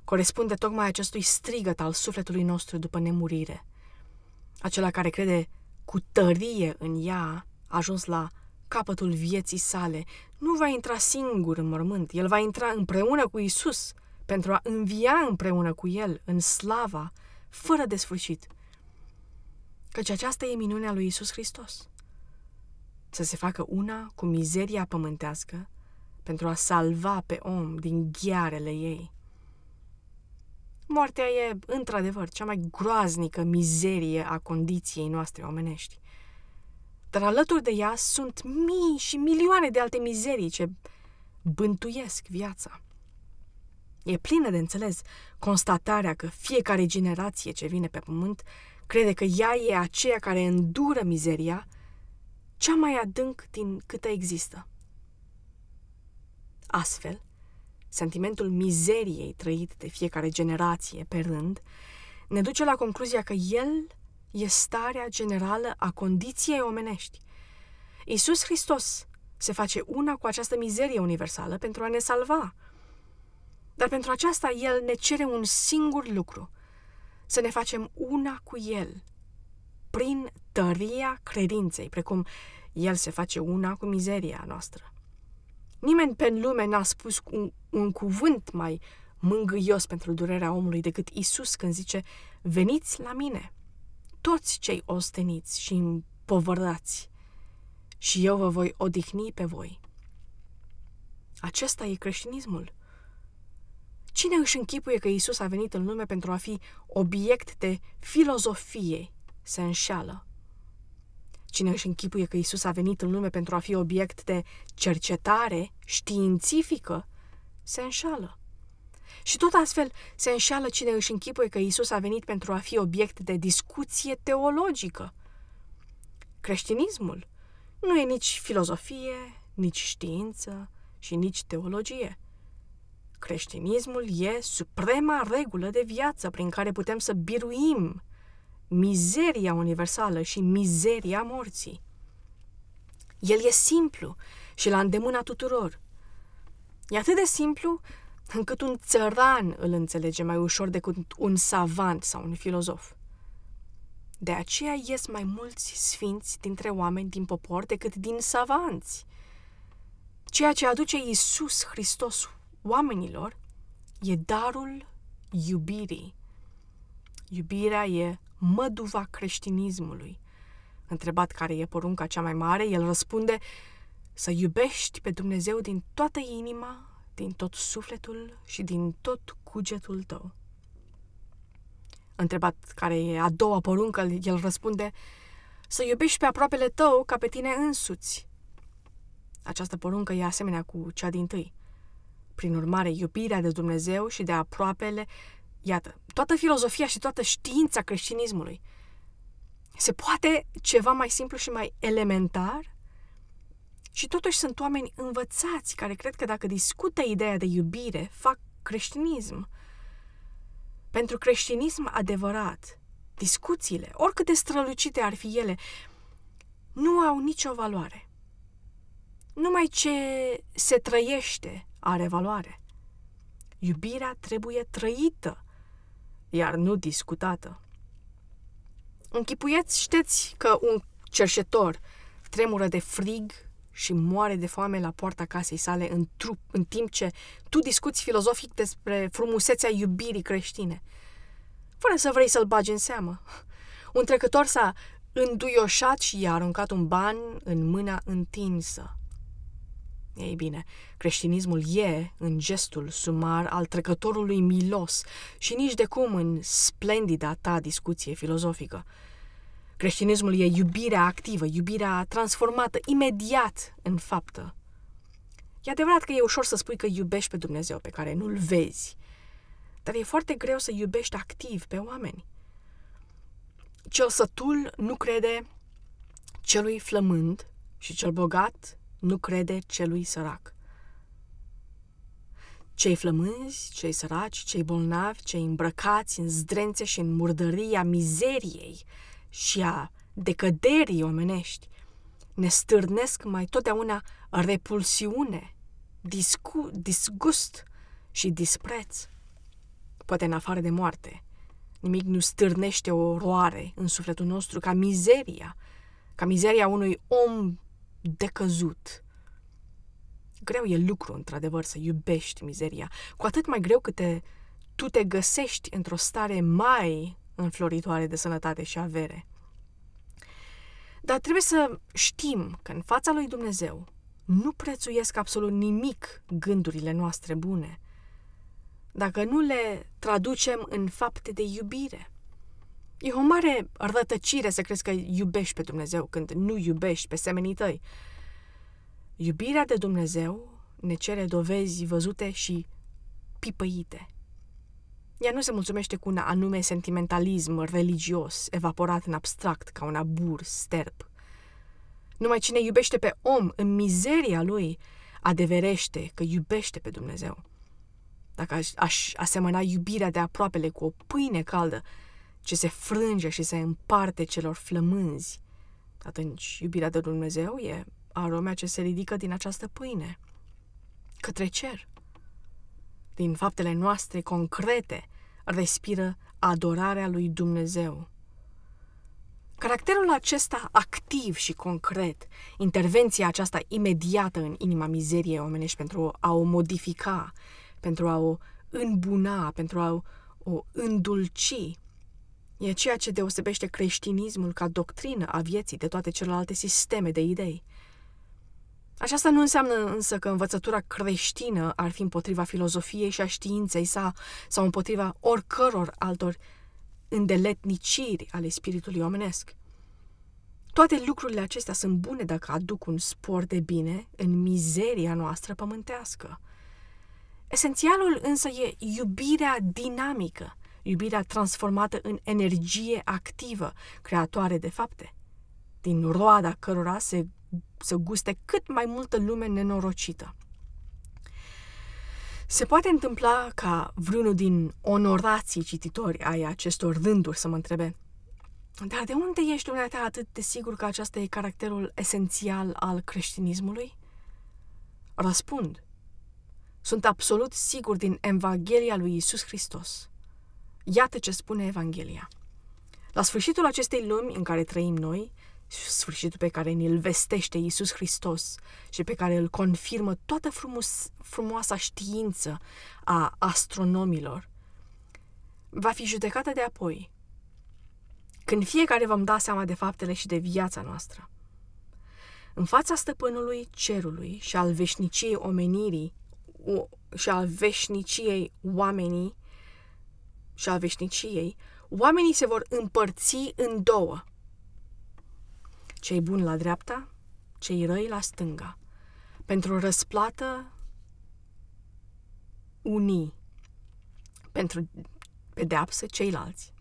corespunde tocmai acestui strigăt al sufletului nostru după nemurire. Acela care crede cu tărie în ea, a ajuns la capătul vieții sale, nu va intra singur în mormânt, el va intra împreună cu Isus – pentru a învia împreună cu El în slava, fără de sfârșit. Căci aceasta e minunea lui Isus Hristos. Să se facă una cu mizeria pământească pentru a salva pe om din ghearele ei. Moartea e, într-adevăr, cea mai groaznică mizerie a condiției noastre omenești. Dar alături de ea sunt mii și milioane de alte mizerii ce bântuiesc viața. E plină de înțeles constatarea că fiecare generație ce vine pe pământ crede că ea e aceea care îndură mizeria cea mai adânc din câtă există. Astfel, sentimentul mizeriei trăit de fiecare generație pe rând ne duce la concluzia că El e starea generală a condiției omenești. Isus Hristos se face una cu această mizerie universală pentru a ne salva. Dar pentru aceasta El ne cere un singur lucru, să ne facem una cu El, prin tăria credinței, precum El se face una cu mizeria noastră. Nimeni pe lume n-a spus un, un cuvânt mai mângâios pentru durerea omului decât Isus când zice, veniți la mine, toți cei osteniți și împovărați, și eu vă voi odihni pe voi. Acesta e creștinismul. Cine își închipuie că Isus a venit în lume pentru a fi obiect de filozofie, se înșeală. Cine își închipuie că Isus a venit în lume pentru a fi obiect de cercetare științifică, se înșală. Și tot astfel se înșeală cine își închipuie că Isus a venit pentru a fi obiect de discuție teologică. Creștinismul nu e nici filozofie, nici știință și nici teologie. Creștinismul e suprema regulă de viață prin care putem să biruim mizeria universală și mizeria morții. El e simplu și la îndemâna tuturor. E atât de simplu încât un țăran îl înțelege mai ușor decât un savant sau un filozof. De aceea ies mai mulți sfinți dintre oameni din popor decât din savanți. Ceea ce aduce Iisus Hristos oamenilor e darul iubirii. Iubirea e măduva creștinismului. Întrebat care e porunca cea mai mare, el răspunde să iubești pe Dumnezeu din toată inima, din tot sufletul și din tot cugetul tău. Întrebat care e a doua poruncă, el răspunde să iubești pe aproapele tău ca pe tine însuți. Această poruncă e asemenea cu cea din tâi. Prin urmare, iubirea de Dumnezeu și de aproapele, iată, toată filozofia și toată știința creștinismului. Se poate ceva mai simplu și mai elementar? Și totuși sunt oameni învățați care cred că dacă discută ideea de iubire, fac creștinism. Pentru creștinism adevărat, discuțiile, oricât de strălucite ar fi ele, nu au nicio valoare. Numai ce se trăiește are valoare. Iubirea trebuie trăită, iar nu discutată. Închipuieți, știți că un cerșetor tremură de frig și moare de foame la poarta casei sale în, trup, în timp ce tu discuți filozofic despre frumusețea iubirii creștine, fără să vrei să-l bagi în seamă. Un trecător s-a înduioșat și i-a aruncat un ban în mâna întinsă. Ei bine, creștinismul e în gestul sumar al trecătorului milos și nici de cum în splendida ta discuție filozofică. Creștinismul e iubirea activă, iubirea transformată imediat în faptă. E adevărat că e ușor să spui că iubești pe Dumnezeu pe care nu-l vezi, dar e foarte greu să iubești activ pe oameni. Cel sătul nu crede celui flămând și cel bogat nu crede celui sărac. Cei flămânzi, cei săraci, cei bolnavi, cei îmbrăcați în zdrențe și în murdăria mizeriei și a decăderii omenești ne stârnesc mai totdeauna repulsiune, discu- disgust și dispreț. Poate în afară de moarte, nimic nu stârnește o roare în sufletul nostru ca mizeria, ca mizeria unui om decăzut. Greu e lucru, într-adevăr, să iubești mizeria, cu atât mai greu cât te, tu te găsești într-o stare mai înfloritoare de sănătate și avere. Dar trebuie să știm că în fața lui Dumnezeu nu prețuiesc absolut nimic gândurile noastre bune, dacă nu le traducem în fapte de iubire. E o mare rătăcire să crezi că iubești pe Dumnezeu când nu iubești pe semenii tăi. Iubirea de Dumnezeu ne cere dovezi văzute și pipăite. Ea nu se mulțumește cu un anume sentimentalism religios, evaporat în abstract ca un abur sterp. Numai cine iubește pe om în mizeria lui, adeverește că iubește pe Dumnezeu. Dacă aș, aș asemăna iubirea de aproapele cu o pâine caldă, ce se frânge și se împarte celor flămânzi, atunci iubirea de Dumnezeu e aromea ce se ridică din această pâine către cer. Din faptele noastre concrete respiră adorarea lui Dumnezeu. Caracterul acesta activ și concret, intervenția aceasta imediată în inima mizeriei omenești pentru a o modifica, pentru a o îmbuna, pentru a o îndulci, e ceea ce deosebește creștinismul ca doctrină a vieții de toate celelalte sisteme de idei. Aceasta nu înseamnă însă că învățătura creștină ar fi împotriva filozofiei și a științei sa sau împotriva oricăror altor îndeletniciri ale spiritului omenesc. Toate lucrurile acestea sunt bune dacă aduc un spor de bine în mizeria noastră pământească. Esențialul însă e iubirea dinamică, iubirea transformată în energie activă, creatoare de fapte, din roada cărora se, se guste cât mai multă lume nenorocită. Se poate întâmpla ca vreunul din onorații cititori ai acestor rânduri să mă întrebe dar de unde ești dumneata atât de sigur că acesta e caracterul esențial al creștinismului? Răspund. Sunt absolut sigur din Evanghelia lui Isus Hristos. Iată ce spune Evanghelia. La sfârșitul acestei lumi în care trăim noi, sfârșitul pe care ne-l vestește Isus Hristos și pe care îl confirmă toată frumos, frumoasa știință a astronomilor, va fi judecată de apoi, când fiecare vom da seama de faptele și de viața noastră. În fața stăpânului cerului și al veșniciei omenirii și al veșniciei oamenii și al veșniciei, oamenii se vor împărți în două. Cei buni la dreapta, cei răi la stânga. Pentru răsplată, unii. Pentru pedeapsă, ceilalți.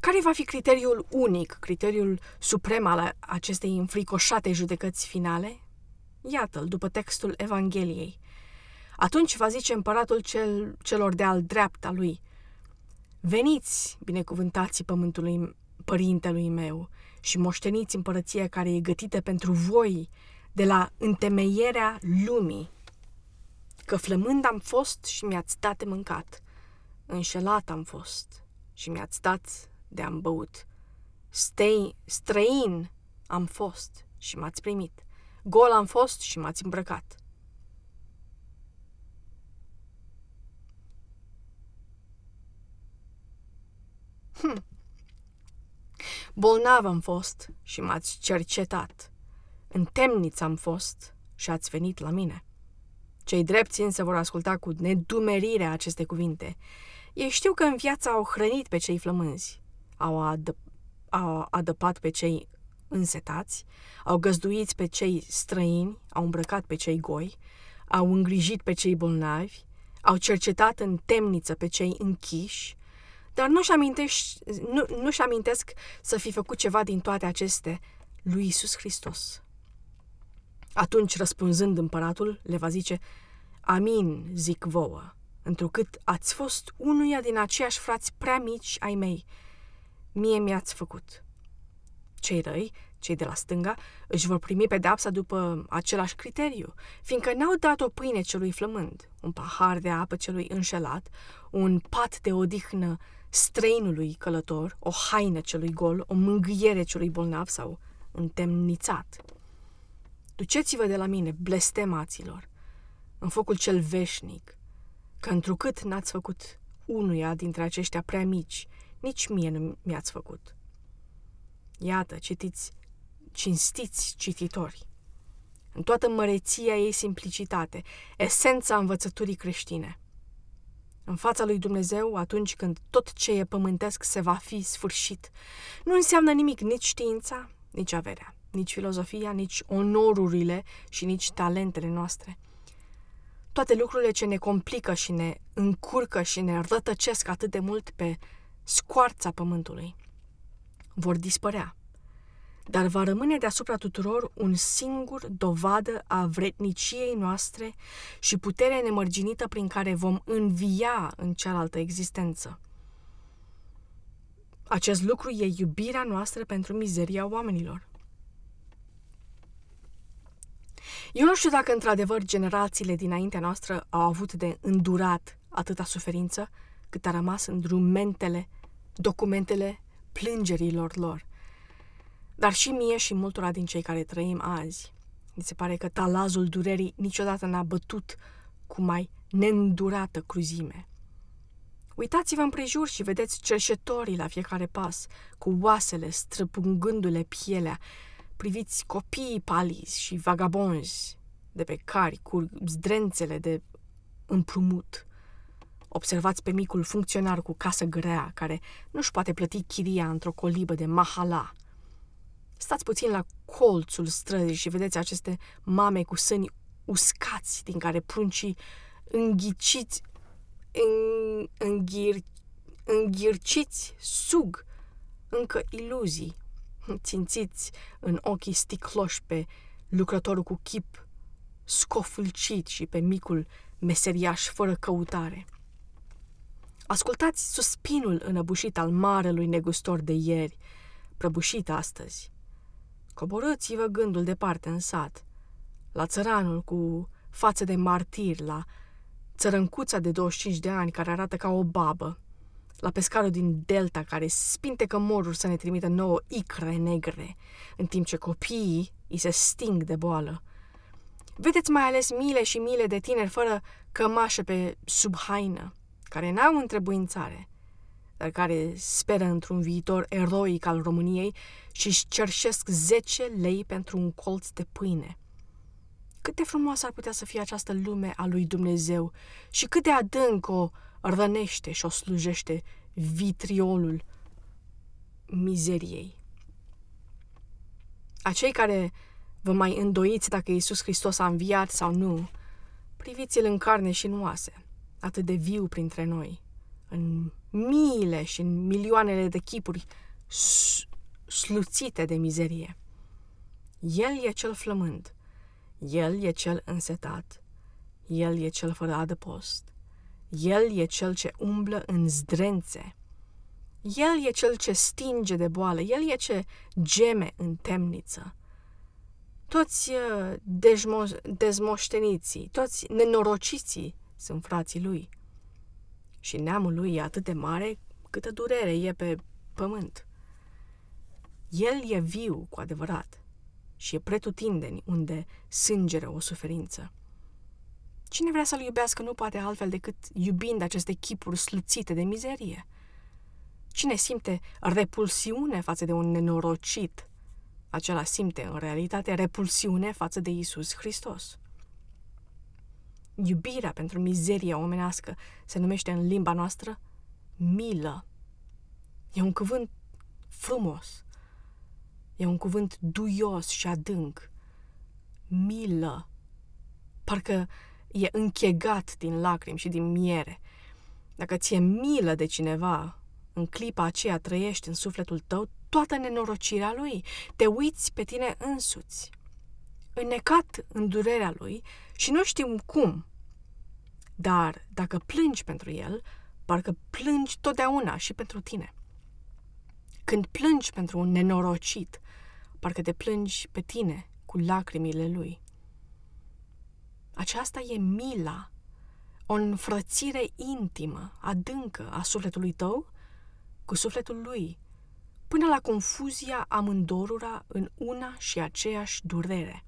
Care va fi criteriul unic, criteriul suprem al acestei înfricoșate judecăți finale? Iată-l după textul Evangheliei. Atunci va zice împăratul cel, celor de al dreapta lui, Veniți, binecuvântații pământului părintelui meu, și moșteniți împărăția care e gătită pentru voi de la întemeierea lumii. Că flămând am fost și mi-ați dat de mâncat, înșelat am fost și mi-ați dat de am băut. Stei, străin am fost și m-ați primit. Gol am fost și m-ați îmbrăcat. Hm. Bolnav am fost și m-ați cercetat. În temniță am fost și ați venit la mine. Cei drepți însă vor asculta cu nedumerire aceste cuvinte. Ei știu că în viața au hrănit pe cei flămânzi au, adă- au adăpat pe cei însetați, au găzduit pe cei străini, au îmbrăcat pe cei goi, au îngrijit pe cei bolnavi, au cercetat în temniță pe cei închiși, dar nu-și, nu, nu-și amintesc să fi făcut ceva din toate aceste lui Isus Hristos. Atunci, răspunzând împăratul, le va zice, Amin, zic vouă, întrucât ați fost unuia din aceiași frați prea mici ai mei, mie mi-ați făcut. Cei răi, cei de la stânga, își vor primi pedeapsa după același criteriu, fiindcă n-au dat o pâine celui flămând, un pahar de apă celui înșelat, un pat de odihnă străinului călător, o haină celui gol, o mângâiere celui bolnav sau întemnițat. Duceți-vă de la mine, blestemaților, în focul cel veșnic, că întrucât n-ați făcut unuia dintre aceștia prea mici, nici mie nu mi-ați făcut. Iată, citiți, cinstiți cititori. În toată măreția ei simplicitate, esența învățăturii creștine. În fața lui Dumnezeu, atunci când tot ce e pământesc se va fi sfârșit, nu înseamnă nimic nici știința, nici averea, nici filozofia, nici onorurile și nici talentele noastre. Toate lucrurile ce ne complică și ne încurcă și ne rătăcesc atât de mult pe scoarța pământului, vor dispărea, dar va rămâne deasupra tuturor un singur dovadă a vretniciei noastre și puterea nemărginită prin care vom învia în cealaltă existență. Acest lucru e iubirea noastră pentru mizeria oamenilor. Eu nu știu dacă într-adevăr generațiile dinaintea noastră au avut de îndurat atâta suferință cât a rămas în drumentele, documentele plângerilor lor. Dar și mie și multora din cei care trăim azi, mi se pare că talazul durerii niciodată n-a bătut cu mai neîndurată cruzime. Uitați-vă împrejur și vedeți cerșetorii la fiecare pas, cu oasele străpungându-le pielea. Priviți copiii palizi și vagabonzi de pe cari cu zdrențele de împrumut. Observați pe micul funcționar cu casă grea, care nu-și poate plăti chiria într-o colibă de mahala. Stați puțin la colțul străzii și vedeți aceste mame cu sâni uscați, din care pruncii înghiciți în, înghir, înghirciți sug încă iluzii, țințiți în ochii sticloși pe lucrătorul cu chip scofulcit și pe micul meseriaș fără căutare. Ascultați suspinul înăbușit al marelui negustor de ieri, prăbușit astăzi. Coborâți-vă gândul departe în sat, la țăranul cu față de martir, la țărâncuța de 25 de ani care arată ca o babă, la pescarul din Delta care spinte cămoruri să ne trimită nouă icre negre, în timp ce copiii îi se sting de boală. Vedeți mai ales mile și mile de tineri fără cămașă pe sub haină, care n-au întrebuințare, dar care speră într-un viitor eroic al României și își cerșesc 10 lei pentru un colț de pâine. Cât de frumoasă ar putea să fie această lume a lui Dumnezeu și cât de adânc o rănește și o slujește vitriolul mizeriei. Acei care vă mai îndoiți dacă Iisus Hristos a înviat sau nu, priviți-l în carne și în oase, atât de viu printre noi, în miile și în milioanele de chipuri sluțite de mizerie. El e cel flământ, el e cel însetat, El e cel fără adăpost, El e cel ce umblă în zdrențe, El e cel ce stinge de boală, El e ce geme în temniță. Toți uh, dejmo- dezmoșteniții, toți nenorociții sunt frații lui. Și neamul lui e atât de mare câtă durere e pe pământ. El e viu cu adevărat și e pretutindeni unde sângere o suferință. Cine vrea să-L iubească nu poate altfel decât iubind aceste chipuri sluțite de mizerie. Cine simte repulsiune față de un nenorocit, acela simte în realitate repulsiune față de Isus Hristos. Iubirea pentru mizeria omenească se numește în limba noastră milă. E un cuvânt frumos, E un cuvânt duios și adânc. Milă. Parcă e închegat din lacrimi și din miere. Dacă ți-e milă de cineva, în clipa aceea trăiești în sufletul tău toată nenorocirea lui. Te uiți pe tine însuți. Înnecat în durerea lui și nu știm cum. Dar dacă plângi pentru el, parcă plângi totdeauna și pentru tine. Când plângi pentru un nenorocit, parcă te plângi pe tine cu lacrimile lui. Aceasta e mila, o înfrățire intimă, adâncă a sufletului tău cu sufletul lui, până la confuzia amândorura în una și aceeași durere.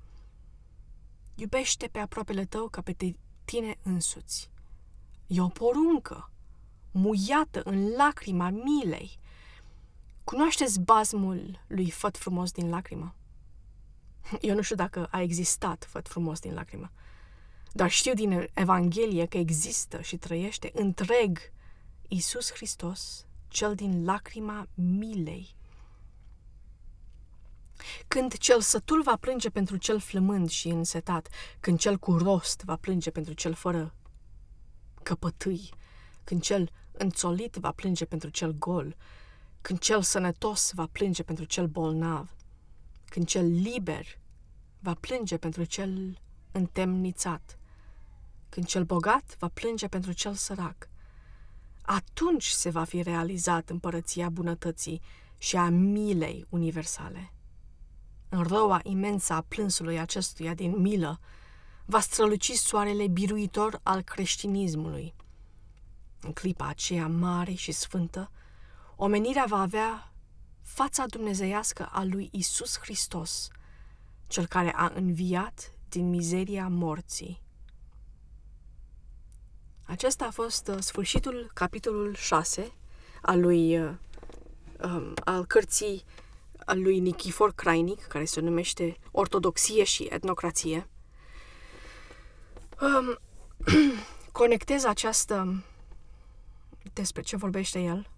Iubește pe aproapele tău ca pe tine însuți. E o poruncă, muiată în lacrima milei, Cunoașteți bazmul lui Făt frumos din lacrimă? Eu nu știu dacă a existat Făt frumos din lacrimă, dar știu din Evanghelie că există și trăiește întreg Isus Hristos, cel din lacrima milei. Când cel sătul va plânge pentru cel flămând și însetat, când cel cu rost va plânge pentru cel fără căpătâi, când cel înțolit va plânge pentru cel gol, când cel sănătos va plânge pentru cel bolnav, când cel liber va plânge pentru cel întemnițat, când cel bogat va plânge pentru cel sărac. atunci se va fi realizat împărăția bunătății și a milei universale. În răua imensă a plânsului acestuia din milă, va străluci soarele biruitor al creștinismului. În clipa aceea mare și sfântă, omenirea va avea fața dumnezeiască a lui Isus Hristos, cel care a înviat din mizeria morții. Acesta a fost uh, sfârșitul capitolul 6 al lui uh, um, al cărții al lui Nikifor Crainic, care se numește Ortodoxie și etnocrație. Um, conectez această despre ce vorbește el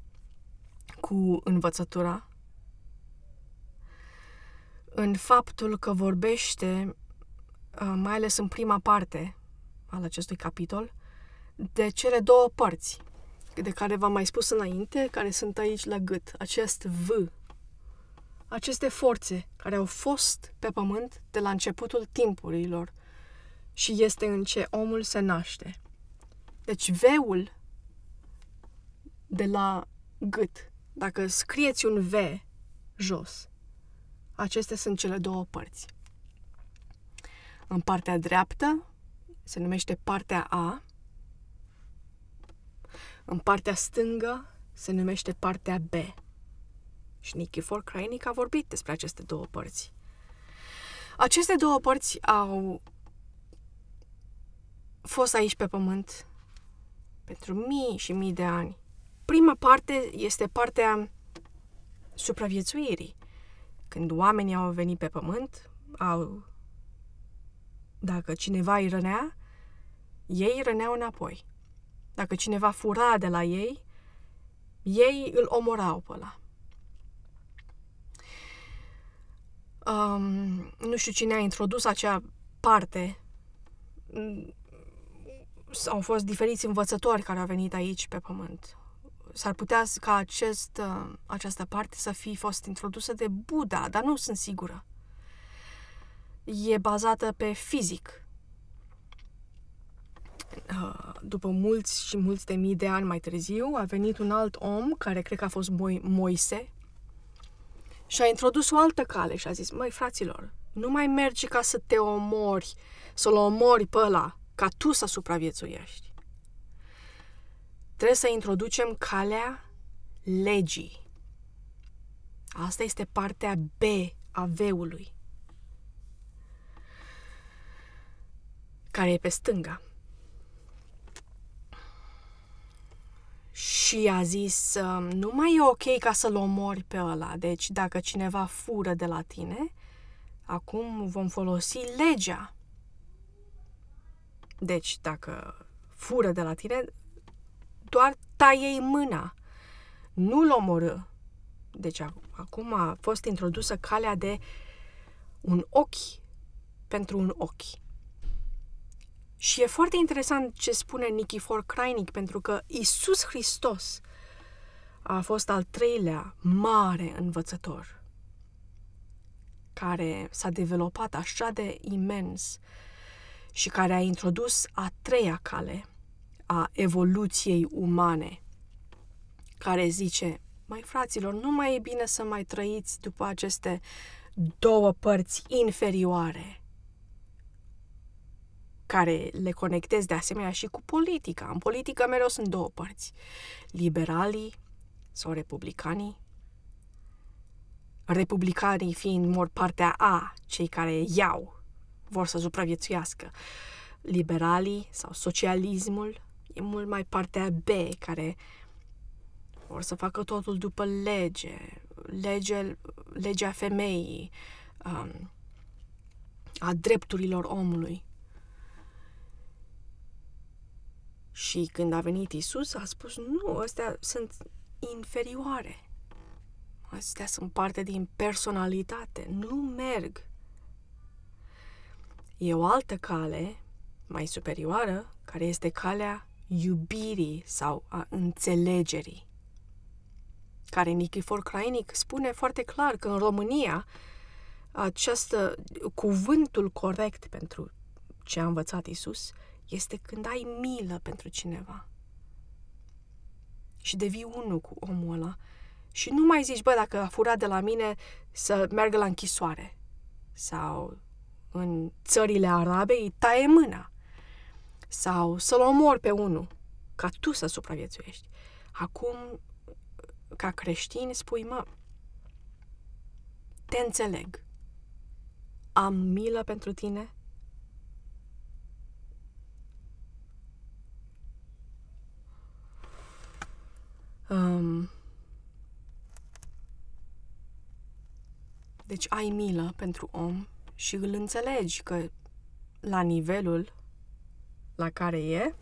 cu învățătura în faptul că vorbește, uh, mai ales în prima parte al acestui capitol, de cele două părți, de care v-am mai spus înainte, care sunt aici la gât, acest V, aceste forțe care au fost pe pământ de la începutul timpurilor și este în ce omul se naște. Deci veul de la gât, dacă scrieți un V jos, acestea sunt cele două părți. În partea dreaptă se numește partea A, în partea stângă se numește partea B. Și Nikifor Crainic a vorbit despre aceste două părți. Aceste două părți au fost aici pe pământ pentru mii și mii de ani. Prima parte este partea supraviețuirii. Când oamenii au venit pe pământ, au... Dacă cineva îi rănea, ei răneau înapoi. Dacă cineva fura de la ei, ei îl omorau pe ăla. Um, nu știu cine a introdus acea parte. Au fost diferiți învățători care au venit aici pe pământ. S-ar putea ca acest, uh, această parte să fi fost introdusă de Buddha, dar nu sunt sigură. E bazată pe fizic, Uh, după mulți și mulți de mii de ani mai târziu, a venit un alt om, care cred că a fost Moi- Moise, și a introdus o altă cale și a zis, măi, fraților, nu mai mergi ca să te omori, să-l omori pe ăla, ca tu să supraviețuiești. Trebuie să introducem calea legii. Asta este partea B a veului, care e pe stânga. Și a zis, nu mai e ok ca să-l omori pe ăla, deci dacă cineva fură de la tine, acum vom folosi legea. Deci, dacă fură de la tine, doar taie mâna, nu-l omorâ. Deci acum a fost introdusă calea de un ochi pentru un ochi. Și e foarte interesant ce spune Nikifor Crainic, pentru că Isus Hristos a fost al treilea mare învățător care s-a dezvoltat așa de imens și care a introdus a treia cale a evoluției umane, care zice, mai fraților, nu mai e bine să mai trăiți după aceste două părți inferioare, care le conectez de asemenea și cu politica. În politică mereu sunt două părți. Liberalii sau republicanii. Republicanii fiind mor partea A, cei care iau, vor să supraviețuiască. Liberalii sau socialismul e mult mai partea B, care vor să facă totul după lege, lege legea femeii, um, a drepturilor omului. Și când a venit Isus, a spus, nu, astea sunt inferioare. Astea sunt parte din personalitate, nu merg. E o altă cale, mai superioară, care este calea iubirii sau a înțelegerii. Care Nikifor Crainic spune foarte clar că în România acest cuvântul corect pentru ce a învățat Isus este când ai milă pentru cineva. și devii unul cu omul ăla și nu mai zici, bă, dacă a furat de la mine să meargă la închisoare sau în țările arabe îi taie mâna sau să-l omori pe unul ca tu să supraviețuiești. Acum, ca creștin, spui, mă, te înțeleg. Am milă pentru tine. Um, deci ai milă pentru om și îl înțelegi că la nivelul la care e,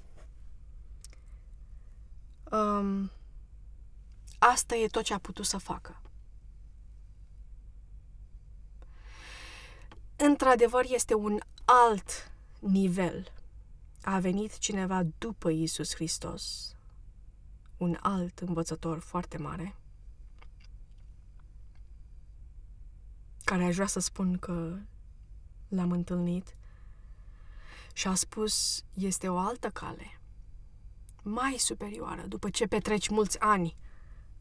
um, asta e tot ce a putut să facă. Într-adevăr, este un alt nivel. A venit cineva după Isus Hristos, un alt învățător foarte mare, care aș vrea să spun că l-am întâlnit și a spus este o altă cale, mai superioară, după ce petreci mulți ani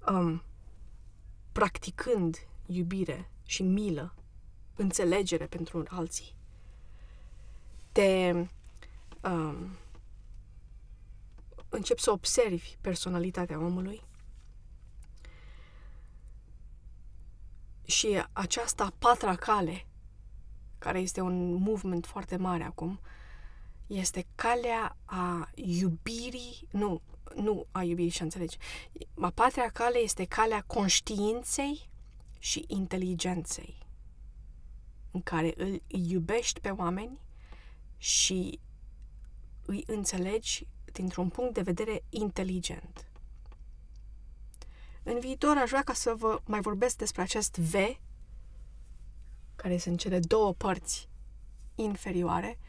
um, practicând iubire și milă, înțelegere pentru alții. Te um, începi să observi personalitatea omului și aceasta patra cale, care este un movement foarte mare acum, este calea a iubirii, nu, nu a iubirii și a înțelege. A patra cale este calea conștiinței și inteligenței, în care îl iubești pe oameni și îi înțelegi dintr-un punct de vedere inteligent. În viitor aș vrea ca să vă mai vorbesc despre acest V, care sunt cele două părți inferioare,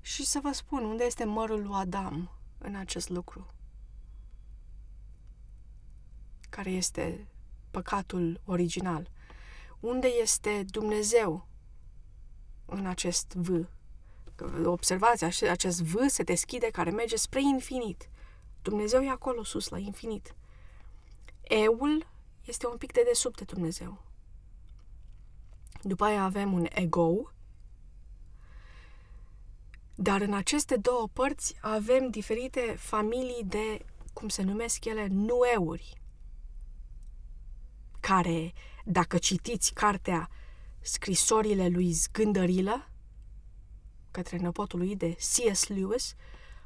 și să vă spun unde este mărul lui Adam în acest lucru. Care este păcatul original? Unde este Dumnezeu în acest V? Observați, acest V se deschide care merge spre infinit. Dumnezeu e acolo sus, la infinit. Eul este un pic de desubt de Dumnezeu. După aia avem un ego, dar în aceste două părți avem diferite familii de, cum se numesc ele, nueuri, care, dacă citiți cartea Scrisorile lui Zgândărilă, către nepotul lui de C.S. Lewis,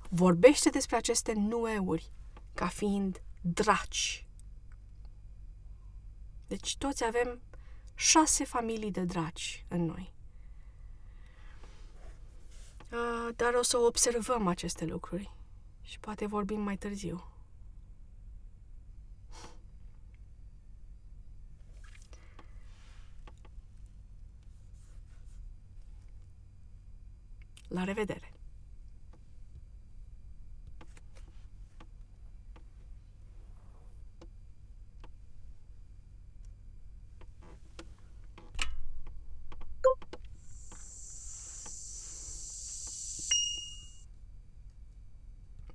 vorbește despre aceste nueuri ca fiind draci. Deci toți avem șase familii de draci în noi. Uh, dar o să observăm aceste lucruri și poate vorbim mai târziu. La revedere!